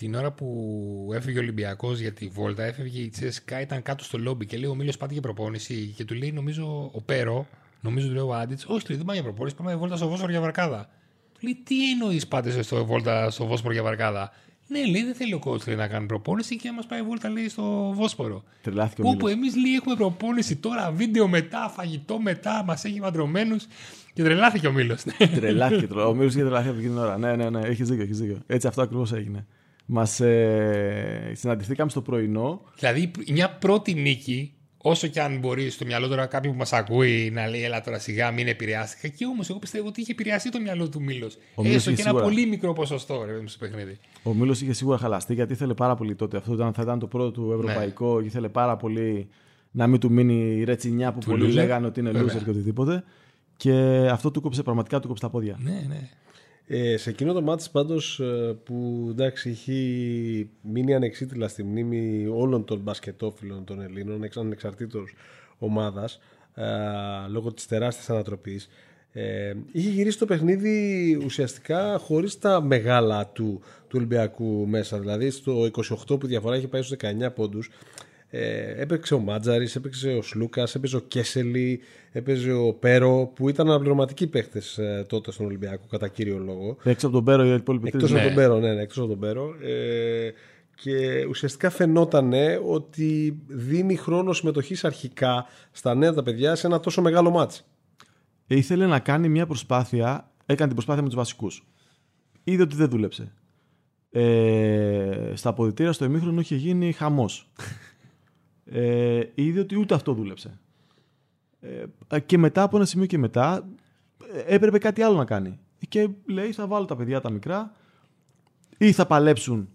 την ώρα που έφυγε ο Ολυμπιακός για τη βόλτα, έφευγε η Τσέσκα, ήταν κάτω στο λόμπι και λέει ο Μίλιο πάτε για προπόνηση. Και του λέει, νομίζω, ο Πέρο, Νομίζω του λέει ο Άντιτς, Όχι, του δεν πάμε για προπόνηση, πάμε βόλτα στο Βόσπορο για βαρκάδα. Του λέει, Τι εννοείς πάτε στο βόλτα στο Βόσπορο για βαρκάδα. Ναι, λέει, δεν θέλει ο coach να κάνει προπόνηση και μας πάει βόλτα λέει, στο Βόσπορο. Τρελάθηκε ο Όπου εμείς λέει έχουμε προπόνηση τώρα, βίντεο μετά, φαγητό μετά, μας έχει μαντρωμένους. Και τρελάθηκε ο Μίλος. Τρελάθηκε. ο Μίλος είχε τρελαθεί από την ώρα. Ναι, ναι, ναι, έχεις δίκιο, έχεις δίκιο. Έτσι αυτό ακριβώς έγινε. Μας ε, συναντηθήκαμε στο πρωινό. Δηλαδή, μια πρώτη νίκη όσο και αν μπορεί στο μυαλό τώρα κάποιον που μας ακούει να λέει Ελά τώρα σιγά, μην επηρεάστηκα. Και όμως εγώ πιστεύω ότι είχε επηρεαστεί το μυαλό του Μήλο. Έστω και ένα πολύ μικρό ποσοστό ρε, στο παιχνίδι. Ο Μήλο είχε σίγουρα χαλαστεί γιατί ήθελε πάρα πολύ τότε. Αυτό ήταν, θα ήταν το πρώτο του ευρωπαϊκό ναι. και ήθελε πάρα πολύ να μην του μείνει η ρετσινιά που πολλοί λέγανε ότι είναι loser και οτιδήποτε. Και αυτό του κόψε πραγματικά του κόψε τα πόδια. Ναι, ναι. Ε, σε εκείνο το μάτι πάντως ε, που εντάξει έχει μείνει ανεξίτηλα στη μνήμη όλων των μπασκετόφιλων των Ελλήνων ανεξαρτήτως ομάδας ε, λόγω της τεράστιας ανατροπής ε, είχε γυρίσει το παιχνίδι ουσιαστικά χωρίς τα μεγάλα του, του Ολυμπιακού μέσα. Δηλαδή στο 28 που διαφορά είχε πάει στους 19 πόντους ε, έπαιξε ο Μάτζαρης, έπαιξε ο Σλούκας, έπαιζε ο Κέσελη, έπαιζε ο Πέρο που ήταν αναπληρωματικοί παίχτε ε, τότε στον Ολυμπιακό κατά κύριο λόγο. Έξω από τον Πέρο, οι υπόλοιποι Εκτός από τον Πέρο, ναι, ναι εκτός από τον Πέρο. Ε, και ουσιαστικά φαινόταν ότι δίνει χρόνο συμμετοχής αρχικά στα νέα τα παιδιά σε ένα τόσο μεγάλο μάτσο. Ε, ήθελε να κάνει μια προσπάθεια, έκανε την προσπάθεια με τους βασικούς. Είδε ότι δεν δούλεψε. Ε, στα αποδητήρια στο ημίχρονο είχε γίνει χαμός ε, είδε ότι ούτε αυτό δούλεψε. Ε, και μετά από ένα σημείο και μετά ε, έπρεπε κάτι άλλο να κάνει. Και λέει θα βάλω τα παιδιά τα μικρά ή θα παλέψουν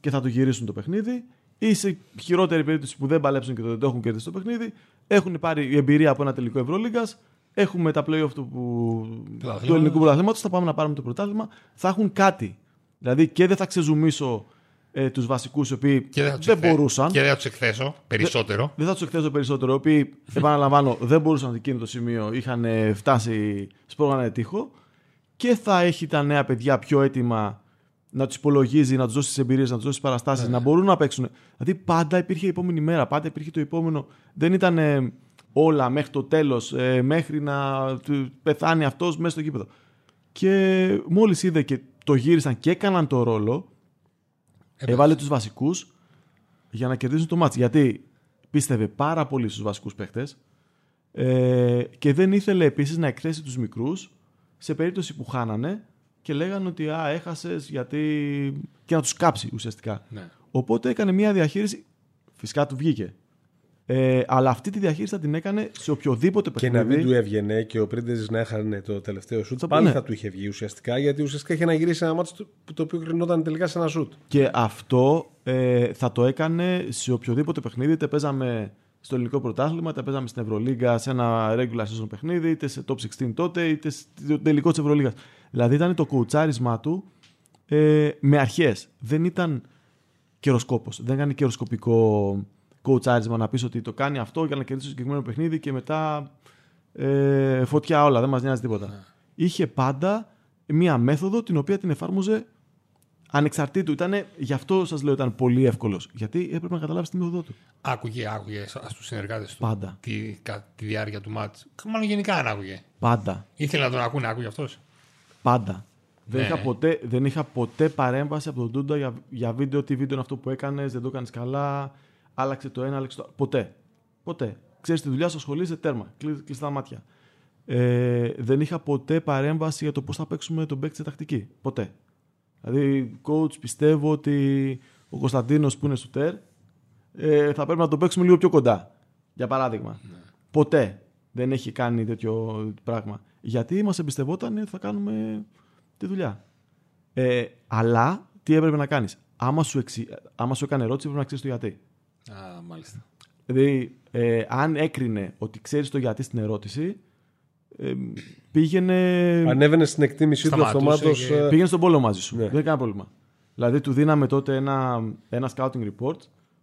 και θα το γυρίσουν το παιχνίδι ή σε χειρότερη περίπτωση που δεν παλέψουν και το δεν το έχουν κερδίσει το παιχνίδι έχουν πάρει η εμπειρία από ένα τελικό Ευρωλίγκας Έχουμε τα play-off του, που- Πρωταθλήματος. του ελληνικού πρωταθλήματος, θα πάμε να πάρουμε το πρωτάθλημα. Θα έχουν κάτι. Δηλαδή και δεν θα ξεζουμίσω ε, τους βασικούς οι οποίοι Και δεν θα τους δεν εκθε- μπορούσαν. Και δεν θα τους εκθέσω περισσότερο. Δεν θα τους εκθέσω περισσότερο. Οι οποίοι, επαναλαμβάνω, δεν μπορούσαν εκείνο το σημείο. Είχαν ε, φτάσει, σπρώγανε τείχο. Και θα έχει τα νέα παιδιά πιο έτοιμα να τους υπολογίζει, να τους δώσει τις εμπειρίες, να τους δώσει τις παραστάσεις, να μπορούν να παίξουν. Δηλαδή πάντα υπήρχε η επόμενη μέρα, πάντα υπήρχε το επόμενο. Δεν ήταν ε, όλα μέχρι το τέλος, μέχρι να του πεθάνει αυτός μέσα στο γήπεδο. Και μόλις είδε και το γύρισαν και έκαναν το ρόλο, έβαλε τους βασικούς για να κερδίσουν το μάτς. Γιατί πίστευε πάρα πολύ στους βασικούς παίχτες ε, και δεν ήθελε επίσης να εκθέσει τους μικρούς σε περίπτωση που χάνανε και λέγανε ότι α, έχασες γιατί... και να τους κάψει ουσιαστικά. Ναι. Οπότε έκανε μια διαχείριση, φυσικά του βγήκε. Ε, αλλά αυτή τη διαχείριση θα την έκανε σε οποιοδήποτε Και παιχνίδι. να μην του έβγαινε και ο Πρίντεζης να έχανε το τελευταίο σουτ, Θα- πάλι ναι. θα του είχε βγει ουσιαστικά γιατί ουσιαστικά είχε να γυρίσει ένα μάτσο το, το οποίο κρινόταν τελικά σε ένα σουτ. Και αυτό ε, θα το έκανε σε οποιοδήποτε παιχνίδι. Είτε παίζαμε στο ελληνικό πρωτάθλημα, είτε παίζαμε στην Ευρωλίγκα σε ένα regular season παιχνίδι, είτε σε top 16 τότε, είτε στο τελικό της Ευρωλίγας. Δηλαδή ήταν το κουτσάρισμά του ε, με αρχές. Δεν ήταν καιροσκόπος. Δεν έκανε καιροσκοπικό κουτσάρισμα να πεις ότι το κάνει αυτό για να κερδίσει το συγκεκριμένο παιχνίδι και μετά ε, φωτιά όλα. Δεν μας νοιάζει τίποτα. Είχε πάντα μία μέθοδο την οποία την εφάρμοζε ανεξαρτήτου. Ήτανε, γι' αυτό σας λέω ήταν πολύ εύκολος. Γιατί έπρεπε να καταλάβεις τη μέθοδό του. Άκουγε, άκουγε στου συνεργάτες του Πάντα. τη, κα- τη διάρκεια του μάτς. Μάλλον γενικά αν άκουγε. Πάντα. Ήθελε να τον ακούνε, άκουγε αυτός. Πάντα. Δεν, Ναι. είχα ποτέ, δεν είχα ποτέ παρέμβαση από τον Τούντα για, για βίντεο. Τι βίντεο είναι αυτό που έκανες, δεν το έκανες καλά. Άλλαξε το ένα, άλλαξε το άλλο. Ποτέ. Ποτέ. Ξέρεις τη δουλειά σου, ασχολείσαι τέρμα. Κλει- Κλειστά τα μάτια. Ε, δεν είχα ποτέ παρέμβαση για το πώς θα παίξουμε τον παίκτη σε τακτική. Ποτέ. Δηλαδή, coach, πιστεύω ότι ο Κωνσταντίνος που είναι σουτέρ ε, θα πρέπει να τον παίξουμε λίγο πιο κοντά. Για παράδειγμα. Ποτέ δεν έχει κάνει τέτοιο πράγμα. Γιατί μας εμπιστευόταν ότι θα κάνουμε τη δουλειά. Ε, αλλά τι έπρεπε να κάνεις; Άμα, σου εξι... άμα σου έκανε ερώτηση, πρέπει να ξέρεις το γιατί. Α, μάλιστα. Δηλαδή, ε, αν έκρινε ότι ξέρεις το γιατί στην ερώτηση, ε, πήγαινε, Ανέβαινε στην εκτίμησή του Σταματούσε αυτομάτως. και- πήγαινε στον πόλο μαζί σου. Ναι. Δεν έκανε πρόβλημα. Δηλαδή, του δίναμε τότε ένα, ένα scouting report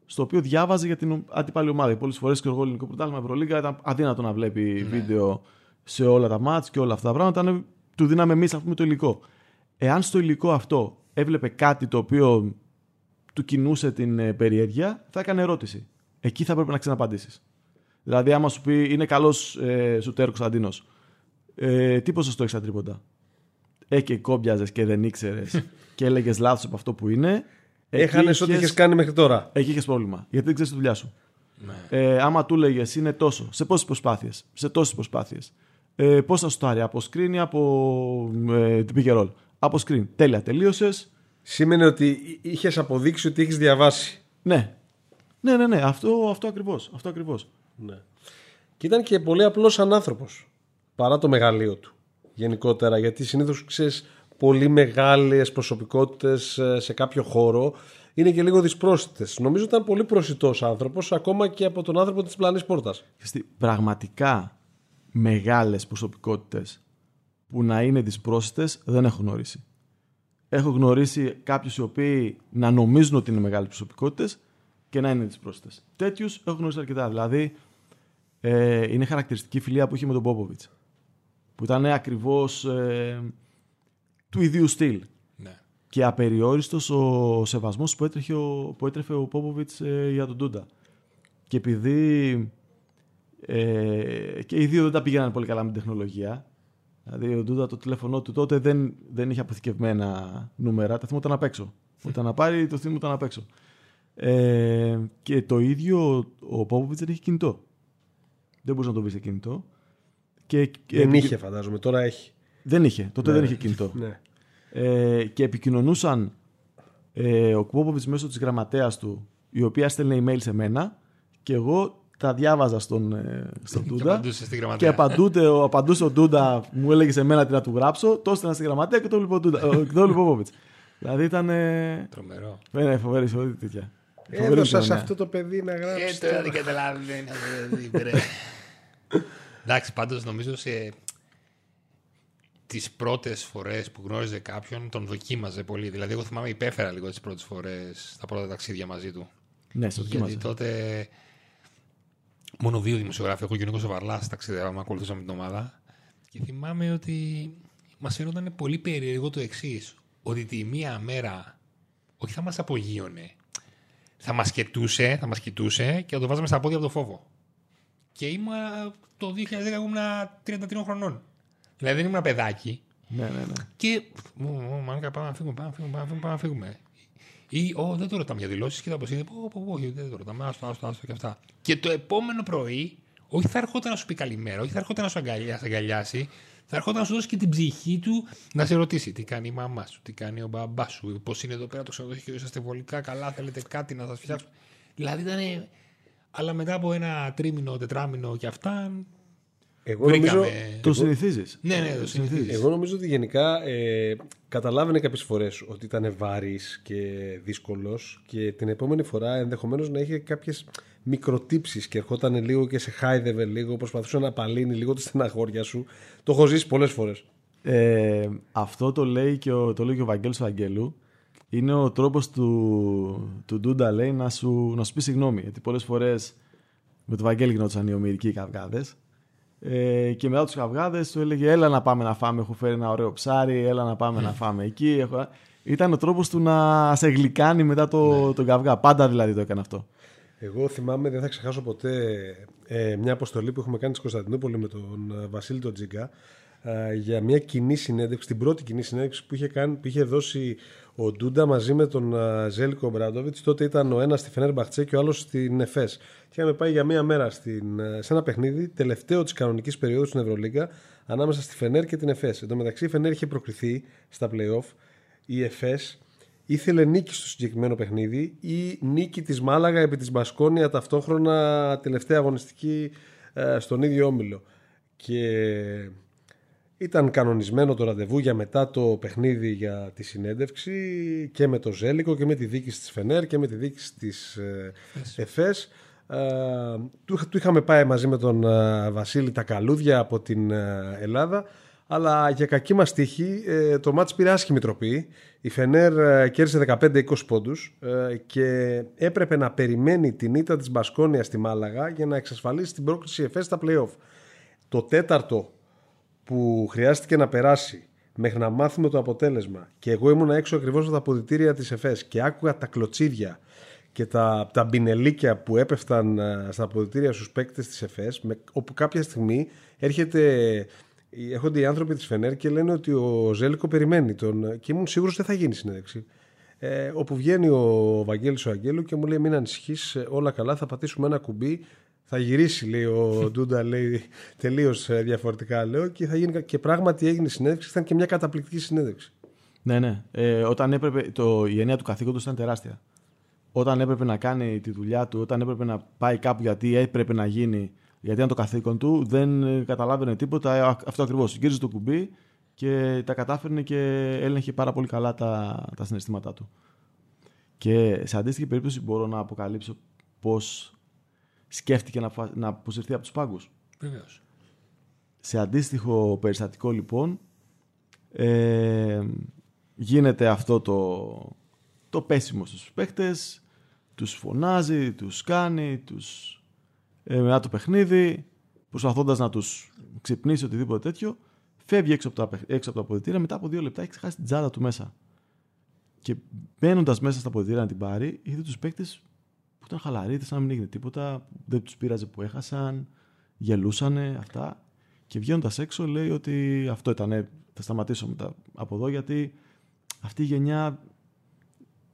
στο οποίο διάβαζε για την αντίπαλη ομάδα. Πολλές φορές και εγώ ελληνικό πρωτάθλημα Ευρωλίγκα ήταν αδύνατο να βλέπει βίντεο σε όλα τα μάτς και όλα αυτά τα πράγματα. Ήταν- του δίναμε εμείς, ας πούμε, το υλικό. Εάν στο υλικό αυτό έβλεπε κάτι το οποίο του κινούσε την ε, περιέργεια, θα έκανε ερώτηση. Εκεί θα πρέπει να ξαναπαντήσεις. Δηλαδή, άμα σου πει είναι καλός ε, σουτέρ Κωνσταντίνος, ε, τι ποσοστό έχεις στα τρίποντα; Ε, και κόμπιαζες και δεν ήξερες και έλεγες λάθος από αυτό που είναι. εκεί Έχανε ό,τι είχες- είχες κάνει μέχρι τώρα. Εκεί είχες πρόβλημα. Γιατί δεν ξέρεις τη δουλειά σου. Ναι. Ε, άμα του έλεγε είναι τόσο, σε πόσες προσπάθειες, σε τόσες προσπάθειες. Ε, πόσα σουτάρει, από screen ή από ε, pick and roll; Από screen. Τέλεια, τελείωσες. Σήμαινε ότι είχες αποδείξει ότι έχεις διαβάσει. Ναι. Ναι, ναι, ναι. Αυτό, αυτό ακριβώς. Αυτό ακριβώς. Ναι. Και ήταν και πολύ απλός σαν άνθρωπο. Παρά το μεγαλείο του. Γενικότερα. Γιατί συνήθως ξέρεις πολύ μεγάλες προσωπικότητες σε κάποιο χώρο είναι και λίγο δυσπρόσιτες. Νομίζω ήταν πολύ προσιτός άνθρωπος, ακόμα και από τον άνθρωπο της πλανής πόρτας. Στη- Πραγματικά μεγάλες προσωπικότητες που να είναι δυσπρόσιτες δεν έχω γνωρίσει. Έχω γνωρίσει κάποιους οι οποίοι να νομίζουν ότι είναι μεγάλες προσωπικότητες και να είναι δυσπρόσιτες. Τέτοιους έχω γνωρίσει αρκετά. Δηλαδή, ε, είναι χαρακτηριστική η φιλία που είχε με τον Πόποβιτς. Που ήταν ακριβώς ε, του ιδίου στυλ. Ναι. Και απεριόριστος ο σεβασμός που, έτρεχε ο, που έτρεφε ο Πόποβιτς ε, για τον Τούντα. Και επειδή ε, και οι δύο δεν τα πήγαιναν πολύ καλά με την τεχνολογία. Δηλαδή, ο Ντούδα το τηλέφωνο του τότε δεν, δεν είχε αποθηκευμένα νούμερα. Τα θυμόταν απ' έξω. Όταν να πάρει, το θυμόταν απ' έξω. Ε, και το ίδιο ο Πόποβιτς δεν είχε κινητό. Δεν μπορούσε να το βρει σε κινητό. Και, και Δεν επικοι- είχε, φαντάζομαι. Τώρα έχει. Δεν είχε. Τότε Ναι. δεν είχε κινητό. Ναι. Ε, και επικοινωνούσαν ε, ο Πόποβιτς μέσω της γραμματέας του, η οποία έστελνε email σε μένα και εγώ τα διάβαζα στον, ε, στον Και Ντούντα. απαντούσε στη Και γραμματεία. απαντούτε, ο, απαντούσε ο Ντούντα, μου έλεγε σε μένα τι να του γράψω, το έστελνα στη γραμματέα και το βλέπει ο Ντούντα. ο- και το βλέπει ο Πόποβιτς. Δηλαδή ήταν. Ε, Τρομερό. ναι, φοβερή, φοβερή τέτοια. Φοβερή Έδωσα σε επικοινωνία. αυτό το παιδί να Ε, γράψει. τώρα δεν καταλαβαίνει αυτό το παιδί, ρε. Εντάξει, πάντως νομίζω σε τις πρώτες φορές που γνώριζε κάποιον τον δοκίμαζε πολύ. Δηλαδή, εγώ θυμάμαι υπέφερα λίγο τις πρώτες φορές στα πρώτα ταξίδια μαζί του. Ναι, στο Γιατί δοκίμαζε. τότε μόνο δύο δημοσιογράφοι, εγώ και ο Νίκος ο Βαρλάς ταξιδεύαμε, ακολουθούσαμε την ομάδα και θυμάμαι ότι μας φαίνονταν πολύ περίεργο το εξής. ότι τη μία μέρα όχι θα μας απογείωνε, θα μας κοιτούσε, θα μας κοιτούσε και θα το βάζαμε στα πόδια από το φόβο. Και ήμουν το 2010 ήμουν 33 χρονών. Δηλαδή δεν ήμουν παιδάκι. Ναι, ναι, ναι. Και. Μου, μου, μάνκα, πάμε να φύγουμε, πάμε να φύγουμε, πάμε να φύγουμε. Πάμε να φύγουμε. Ή, Ω, δεν το ρωτάμε για δηλώσεις. Και θα πω, πω, πω, πω, όχι, δεν το ρωτάμε. Άστο, άστο, άστο και αυτά. Και το επόμενο πρωί, όχι θα ερχόταν να σου πει καλημέρα, όχι θα ερχόταν να σου αγκαλιά- σε αγκαλιάσει, θα ερχόταν να σου δώσει και την ψυχή του να σε ρωτήσει τι κάνει η μαμά σου, τι κάνει ο μπαμπά σου, πώς είναι εδώ πέρα το ξενοδοχείο, είσαστε βολικά καλά, θέλετε κάτι να σας φτιάξω. Δηλαδή ήταν. Αλλά μετά από ένα τρίμηνο, τετράμινο και αυτά. Εγώ νομίζω, Βρήκαμε. Το συνηθίζεις. Ναι, ναι, το συνηθίζεις. εγώ νομίζω ότι γενικά ε, καταλάβαινε κάποιες φορές ότι ήταν βάρης και δύσκολος και την επόμενη φορά ενδεχομένως να είχε κάποιες μικροτύψεις και ερχόταν λίγο και σε χάιδευε λίγο, προσπαθούσε να απαλύνει λίγο τη στεναχώρια σου. Το έχω ζήσει πολλές φορές. Ε, αυτό το λέει και ο, το λέει και ο Βαγγέλης Βαγγέλου. Είναι ο τρόπος του, του Ντούντα λέει να σου, να σου πει συγγνώμη. Γιατί πολλές φορές με τον Βαγγέλη γινόντουσαν οι ομοιρικοί καυγάδες. Ε, και μετά τους καυγάδες του έλεγε έλα να πάμε να φάμε, έχω φέρει ένα ωραίο ψάρι, έλα να πάμε να φάμε εκεί. Έχω... Ήταν ο τρόπος του να σε γλυκάνει μετά το, τον καυγά. Πάντα δηλαδή το έκανε αυτό. Εγώ θυμάμαι, δεν θα ξεχάσω ποτέ ε, μια αποστολή που έχουμε κάνει στη Κωνσταντινούπολη με τον ε, Βασίλη τον Τζίγκα ε, για μια κοινή συνέντευξη, την πρώτη κοινή συνέντευξη που είχε, κάνει, που είχε δώσει ο Ντούντα μαζί με τον ε, Ζέλικο Μπράντοβιτ. Τότε ήταν ο ένας στη Φενέρ Μπαχτσέ και ο άλλος στην Εφές. Και είχαμε πάει για μία μέρα στην, ε, σε ένα παιχνίδι, τελευταίο της κανονικής περίοδου στην Ευρωλίγκα, ανάμεσα στη Φενέρ και την Εφές. Εν τω μεταξύ η Φενέρ είχε προκριθεί στα playoff. Η Εφές ήθελε νίκη στο συγκεκριμένο παιχνίδι ή νίκη της Μάλαγα επί της Μπασκόνια ταυτόχρονα τελευταία αγωνιστική ε, στον ίδιο όμιλο. Και ήταν κανονισμένο το ραντεβού για μετά το παιχνίδι για τη συνέντευξη και με το Ζέλικο και με τη δίκηση της Φενέρ και με τη δίκηση της ε, ΕΦΕΣ. Ε, του, του είχαμε πάει μαζί με τον ε, Βασίλη τα καλούδια από την ε, Ελλάδα αλλά για κακή μας τύχη ε, το μάτς πήρε άσχημη τροπή. Η Φενέρ ε, κέρδισε 15-20 πόντους ε, και έπρεπε να περιμένει την ήττα της Μπασκόνια στη Μάλαγα για να εξασφαλίσει την πρόκληση ΕΦΕΣ στα play-off. Το τέταρτο που χρειάστηκε να περάσει μέχρι να μάθουμε το αποτέλεσμα και εγώ ήμουν έξω ακριβώς από τα αποδητήρια της ΕΦΕΣ και άκουγα τα κλωτσίδια και τα, τα μπινελίκια που έπεφταν ε, στα αποδητήρια στους παίκτες της ΕΦΕΣ με, όπου κάποια στιγμή έρχεται έρχονται οι άνθρωποι της Φενέρ και λένε ότι ο Ζέλικο περιμένει τον και ήμουν σίγουρος ότι δεν θα γίνει συνέντευξη. Ε, όπου βγαίνει ο Βαγγέλης ο Αγγέλου και μου λέει μην ανησυχείς ε, όλα καλά θα πατήσουμε ένα κουμπί θα γυρίσει λέει ο Ντούντα λέει τελείως ε, διαφορετικά λέω και θα γίνει και πράγματι έγινε συνέντευξη ήταν και μια καταπληκτική συνέντευξη. Ναι, ναι. Ε, όταν έπρεπε, το, η έννοια του καθήκοντος ήταν τεράστια. Όταν έπρεπε να κάνει τη δουλειά του, όταν έπρεπε να πάει κάπου γιατί έπρεπε να γίνει, γιατί ήταν το καθήκον του, δεν ε, καταλάβαινε τίποτα. Ε, α- Αυτό ακριβώς. Γύριζε το κουμπί και τα κατάφερνε και έλεγχε πάρα πολύ καλά τα, τα συναισθήματά του. Και σε αντίστοιχη περίπτωση μπορώ να αποκαλύψω πώς σκέφτηκε να, φα- να αποσυρθεί από τους πάγκους. Βεβαίως. Σε αντίστοιχο περιστατικό λοιπόν ε, γίνεται αυτό το, το πέσιμο στους παίχτες, τους φωνάζει, τους κάνει, τους ε, μετά το παιχνίδι, προσπαθώντας να τους ξυπνήσει οτιδήποτε τέτοιο, φεύγει έξω από, τα, παιχ- έξω από τα αποδητήρια, μετά από δύο λεπτά έχει ξεχάσει την τσάντα του μέσα. Και μπαίνοντας μέσα στα αποδητήρια να την πάρει, είδε τους παίχτες που ήταν χαλαροί, σαν να μην έγινε τίποτα, δεν τους πείραζε που έχασαν, γελούσανε, αυτά. Και βγαίνοντας έξω λέει ότι αυτό ήταν, θα σταματήσω μετά από εδώ γιατί αυτή η γενιά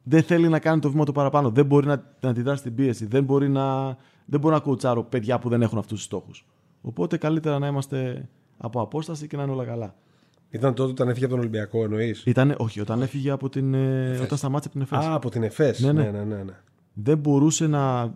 δεν θέλει να κάνει το βήμα το παραπάνω. Δεν μπορεί να, να αντιδράσει την πίεση. Δεν μπορεί να, δεν μπορεί να κουτσάρω παιδιά που δεν έχουν αυτούς τους στόχους. Οπότε καλύτερα να είμαστε από απόσταση και να είναι όλα καλά. Ήταν τότε όταν έφυγε από τον Ολυμπιακό εννοείς; Ήταν, όχι, όταν έφυγε από την. ε, όταν σταμάτησε από την ΕΦΕΣ. Α, από την ΕΦΕΣ. Ναι, Ναι, ναι. ναι, ναι. Ναι. Δεν μπορούσε να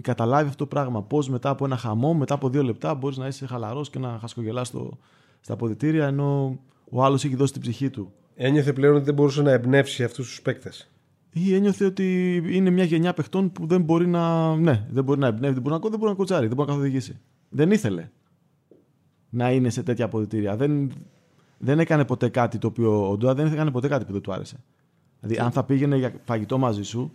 καταλάβει αυτό το πράγμα. Πώς μετά από ένα χαμό, μετά από δύο λεπτά, μπορείς να είσαι χαλαρός και να χασκογελάς στο, στα αποδητήρια, ενώ ο άλλος έχει δώσει την ψυχή του. Ένιωθε πλέον ότι δεν μπορούσε να εμπνεύσει αυτούς τους παίκτες. Ή ένιωθε ότι είναι μια γενιά παιχτών που δεν μπορεί να. Ναι, δεν μπορεί να εμπνεύει, δεν μπορεί να, δεν μπορεί να κοτσάρει, δεν μπορεί να καθοδηγήσει. Δεν ήθελε. να είναι σε τέτοια αποδητήρια. Δεν, δεν έκανε ποτέ κάτι το οποίο. Ο Ντούα δεν έκανε ποτέ κάτι που δεν του άρεσε. Δηλαδή, αν θα πήγαινε για φαγητό μαζί σου,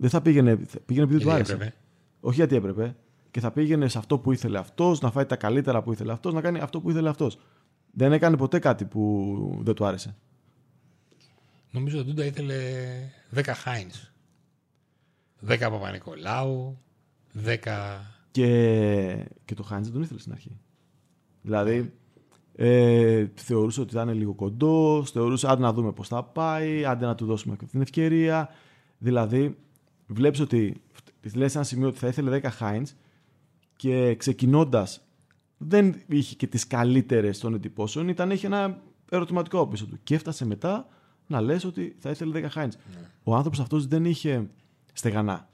δεν θα πήγαινε. Πήγαινε επειδή του άρεσε. Έπρεπε. Όχι γιατί έπρεπε. Και θα πήγαινε σε αυτό που ήθελε αυτός, να φάει τα καλύτερα που ήθελε αυτός, να κάνει αυτό που ήθελε αυτός. Δεν έκανε ποτέ κάτι που δεν του άρεσε. Νομίζω ότι ο Ντούντα ήθελε 10 Χάινς. 10 Παπα-Νικολάου, 10. Και, και το Χάιντ δεν τον ήθελε στην αρχή. Δηλαδή, ε, θεωρούσε ότι θα είναι λίγο κοντός, θεωρούσε άντε να δούμε πώς θα πάει, άντε να του δώσουμε και την ευκαιρία. Δηλαδή, βλέπεις ότι λες ένα σημείο ότι θα ήθελε 10 Χάιντς και ξεκινώντας δεν είχε και τις καλύτερες των εντυπώσεων, ήταν είχε ένα ερωτηματικό πίσω του. Και έφτασε μετά να λες ότι θα ήθελε 10 Χάιντς. Ο άνθρωπος αυτός δεν είχε στεγανά.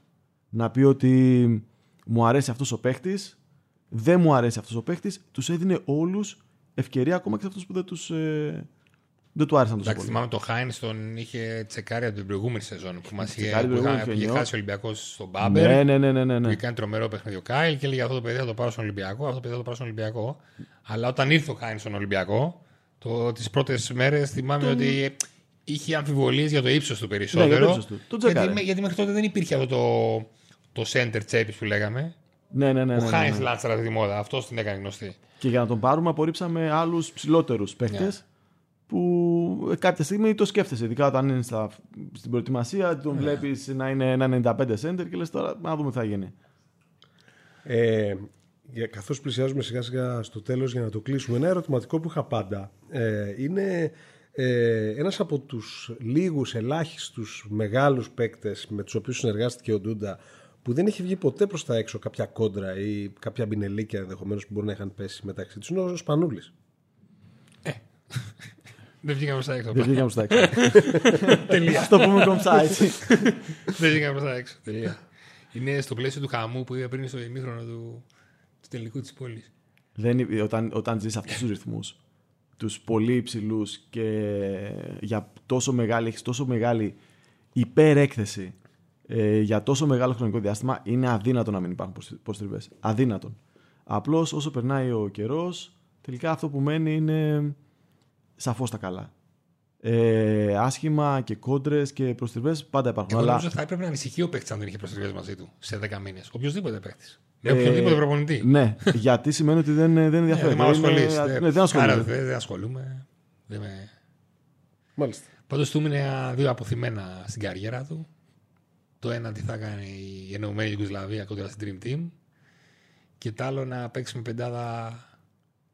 Να πει ότι μου αρέσει αυτός ο παίχτης, δεν μου αρέσει αυτός ο παίχτης, τους έδινε όλους ευκαιρία ακόμα και σε αυτούς που δεν τους. Ε, δεν του άρεσαν τόσο Εντάξει, πολύ. θυμάμαι το Χάιν τον είχε τσεκάρει από την προηγούμενη σεζόν που μας είχε, τσεκάρει που την είχα- προηγούμενη που είχε χρονιά. χάσει ο Ολυμπιακός στον Μπάμπερ. Ναι, ναι, ναι, ναι, ναι, Που ναι. είχε κάνει τρομερό παιχνίδι ο Κάιλ και έλεγε αυτό το παιδί θα το πάρω στον Ολυμπιακό, αυτό το παιδί θα το πάρω στον Ολυμπιακό. Αλλά όταν ήρθε ο Χάιν στον Ολυμπιακό, τις πρώτες μέρες θυμάμαι ότι είχε αμφιβολίες για το ύψος του Ναι, περισσότερο. για το ύψος του. Τον τσεκάρε. γιατί, γιατί μέχρι τότε δεν υπήρχε αυτό το, το center τσέπης που λέγαμε. Ναι, ναι, ναι, ο ναι, ναι, Χάινς ναι. λάτσαρα τη μόδα. Αυτό την έκανε γνωστή. Και για να τον πάρουμε, απορρίψαμε άλλους ψηλότερους παίχτες Ναι. που ε, κάποια στιγμή το σκέφτεσαι. Ειδικά όταν είναι στα, στην προετοιμασία, Ναι. τον βλέπεις να είναι ένα 95 center και λες τώρα να δούμε τι θα γίνει. Ε, για- καθώς πλησιάζουμε σιγά σιγά στο τέλος για να το κλείσουμε ένα ερωτηματικό που είχα πάντα ε, είναι ε, ένας από τους λίγους ελάχιστους μεγάλους παίκτες με τους οποίους συνεργάστηκε ο Ντούντα που δεν έχει βγει ποτέ προς τα έξω κάποια κόντρα ή κάποια μπινελίκια ενδεχομένως που μπορεί να είχαν πέσει μεταξύ τους είναι ο Σπανούλης Δεν βγήκαμε στα έξω. Δεν βγήκαμε στα έξω. Τελεία. Αυτό πούμε κομψά, έτσι. Δεν βγήκαμε προς τα έξω. Τελεία. Είναι στο πλαίσιο του χαμού που είπα πριν στο ημίχρονο του, του τελικού της πόλης. δεν, είναι- όταν, όταν ζεις αυτούς τους ρυθμούς, τους πολύ υψηλούς και για τόσο μεγάλη, έχεις τόσο μεγάλη υπερέκθεση ε, για τόσο μεγάλο χρονικό διάστημα, είναι αδύνατο να μην υπάρχουν προσ- προστριβές. Αδύνατον. Απλώς όσο περνάει ο καιρός, τελικά αυτό που μένει είναι σαφώς τα καλά. Ε, άσχημα και κόντρες και προστριβές πάντα υπάρχουν. Εγώ αλλά νομίζω θα έπρεπε να ανησυχεί ο παίκτης αν δεν είχε προστριβές μαζί του σε 10 μήνες. Οποιοδήποτε παίκτης. Με οποιονδήποτε προπονητή. ναι, γιατί σημαίνει ότι δεν, δεν Ε, ενδιαφέρει. Δεν με ασχολείς. Είναι- ναι, δεν ασχολείται. Άρα δεν δεν ασχολούμαι. Δεν με... Μάλιστα Πάντως του είναι δύο αποθυμένα στην καριέρα του. Το ένα τι θα κάνει η ενωμένη Ιουγκοσλαβία κοντά στην Dream Team. Και το άλλο να παίξει με πεντάδα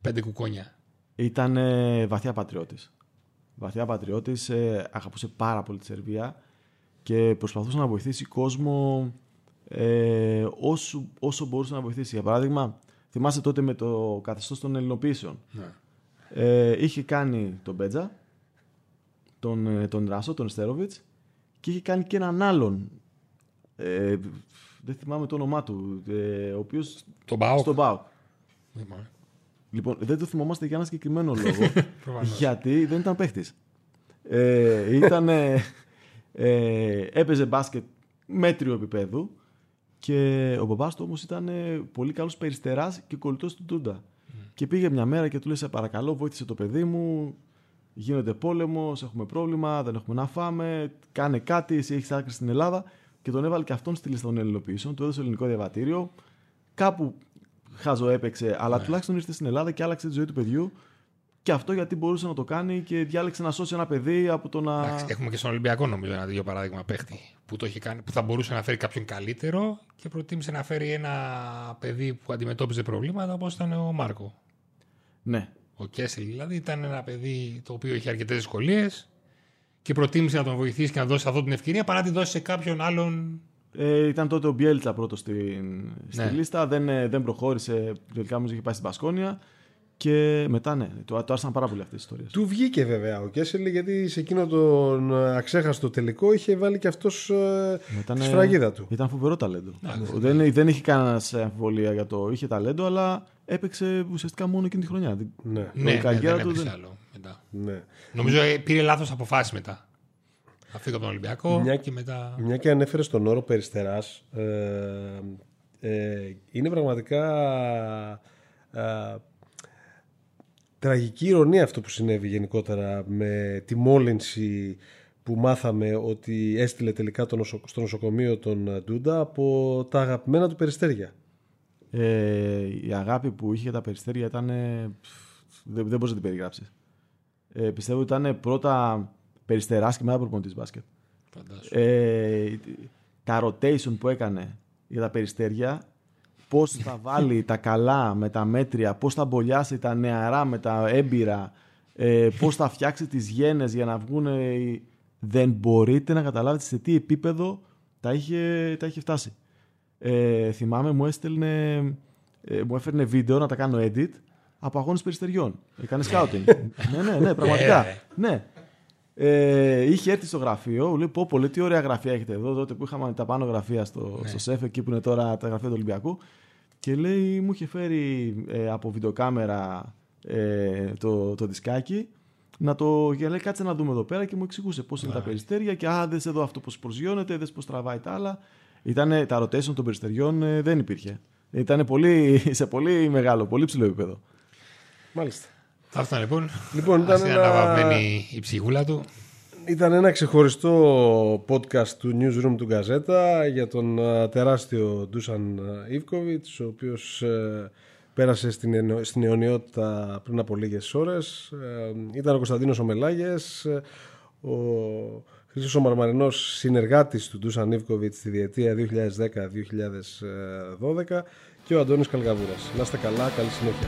πέντε κουκόνια. Ήταν ε, βαθιά πατριώτης. Βαθιά πατριώτης, ε, αγαπούσε πάρα πολύ τη Σερβία και προσπαθούσε να βοηθήσει κόσμο ε, όσο, όσο μπορούσε να βοηθήσει. Για παράδειγμα, θυμάστε τότε με το καθεστώς των ελληνοποίησεων. Ναι. Ε, είχε κάνει τον Μπέτζα, τον, ε, τον Ράσο, τον Στέροβιτς και είχε κάνει και έναν άλλον. Ε, δεν θυμάμαι το όνομά του, ε, ο οποίος Τον Μπάουκ. στον Πάο. Δεν θυμάμαι. Λοιπόν, δεν το θυμόμαστε για ένα συγκεκριμένο λόγο. Προφανώς. γιατί δεν ήταν παίχτης. Ε, ήταν, ε, ε, έπαιζε μπάσκετ μέτριο επίπεδου και ο μπαμπάς του όμως ήταν ε, πολύ καλός περιστεράς και κολλητός του Τούντα. Και πήγε μια μέρα και του λέει: Σε παρακαλώ, βοήθησε το παιδί μου. Γίνεται πόλεμος, έχουμε πρόβλημα, δεν έχουμε να φάμε. Κάνε κάτι, εσύ έχεις άκρη στην Ελλάδα. Και τον έβαλε και αυτόν στη λίστα των ελληνοποιήσεων. Του έδωσε ελληνικό διαβατήριο. Κάπου χάζο έπαιξε, αλλά τουλάχιστον ήρθε στην Ελλάδα και άλλαξε τη ζωή του παιδιού. Και αυτό γιατί μπορούσε να το κάνει και διάλεξε να σώσει ένα παιδί από το να. Εντάξει, έχουμε και στον Ολυμπιακό νομίζω ένα τέτοιο παράδειγμα παίχτη που, το έχει κάνει, που θα μπορούσε να φέρει κάποιον καλύτερο και προτίμησε να φέρει ένα παιδί που αντιμετώπιζε προβλήματα όπως ήταν ο Μάρκο. Ναι. Ο Κέσελ δηλαδή ήταν ένα παιδί το οποίο είχε αρκετές δυσκολίες και προτίμησε να τον βοηθήσει και να δώσει αυτό την ευκαιρία παρά να τη δώσει σε κάποιον άλλον. Ε, ήταν τότε ο Μπιέλτσα πρώτος στην, στη Ναι. λίστα. Δεν, ε, δεν προχώρησε. Τελικά όμως είχε πάει στην Πασκόνια. Και μετά ναι, το, το άρεσαν πάρα πολύ αυτές τις ιστορίες. Του βγήκε βέβαια ο Κέσελ γιατί σε εκείνο τον αξέχαστο τελικό είχε βάλει και αυτός ε, Ήταν, τη σφραγίδα του. Ήταν φοβερό ταλέντο. δεν, δεν είχε κανένα αμφιβολία για το. Είχε ταλέντο, αλλά έπαιξε ουσιαστικά μόνο εκείνη τη χρονιά. Ναι, Ναι, η ναι, καριέρα δεν του έπαιξε δεν- άλλο μετά. ναι. Νομίζω ε, πήρε λάθος αποφάσεις μετά. Θα φύγω από τον Ολυμπιακό Μια- και μετά. Μια και ανέφερες στον όρο περιστεράς ε, ε, είναι πραγματικά ε, τραγική ηρωνία αυτό που συνέβη γενικότερα με τη μόλυνση που μάθαμε ότι έστειλε τελικά το νοσο... στο νοσοκομείο τον Ντούντα από τα αγαπημένα του περιστέρια. Ε, η αγάπη που είχε για τα περιστέρια ήταν. Δεν, δεν μπορείς να την περιγράψεις. Ε, πιστεύω ότι ήταν πρώτα περιστεράς και μετά προπονητή μπάσκετ. Ε, τα rotation που έκανε για τα περιστέρια, πώς θα βάλει τα καλά με τα μέτρια, πώς θα μπολιάσει τα νεαρά με τα έμπειρα, ε, πώς θα φτιάξει τις γένες για να βγουν. Δεν μπορείτε να καταλάβετε σε τι επίπεδο τα είχε, τα είχε φτάσει. Ε, θυμάμαι μου έστελνε, ε, μου έφερνε βίντεο να τα κάνω edit από αγώνες περιστεριών. Έκανε scouting. ναι, ναι, ναι, πραγματικά. Ε. ναι. Ε, είχε έρθει στο γραφείο, λέει πω πολύ τι ωραία γραφεία έχετε εδώ, τότε που είχαμε τα πάνω γραφεία στο, ναι. στο ΣΕΦ, εκεί που είναι τώρα τα γραφεία του Ολυμπιακού. Και λέει, μου είχε φέρει ε, από βιντεοκάμερα ε, το, το δισκάκι να το και λέει κάτσε να δούμε εδώ πέρα και μου εξηγούσε πώς είναι τα περιστέρια και α, δες εδώ αυτό πώς προσγειώνεται, δες πώς τραβάει τα άλλα. Ήτανε, τα rotation των περιστεριών ε, δεν υπήρχε. Ήταν πολύ, σε πολύ μεγάλο, πολύ ψηλό επίπεδο. Μάλιστα. Αυτά λοιπόν. Λοιπόν, ήταν ένα... η ψυχούλα του. Ήταν ένα ξεχωριστό podcast του Newsroom του Γκαζέτα για τον τεράστιο Ντούσαν Ιβκοβιτς, ο οποίος ε, πέρασε στην, στην αιωνιότητα πριν από λίγες ώρες. Ε, ήταν ο Κωνσταντίνος Ομελάγες, ο Χρήστος ο Μαρμαρινός συνεργάτης του Ντούσαν Ιβκοβιτς στη διετία 2010-2012 και ο Αντώνης Καλγαβούρας. Να είστε καλά, καλή συνέχεια.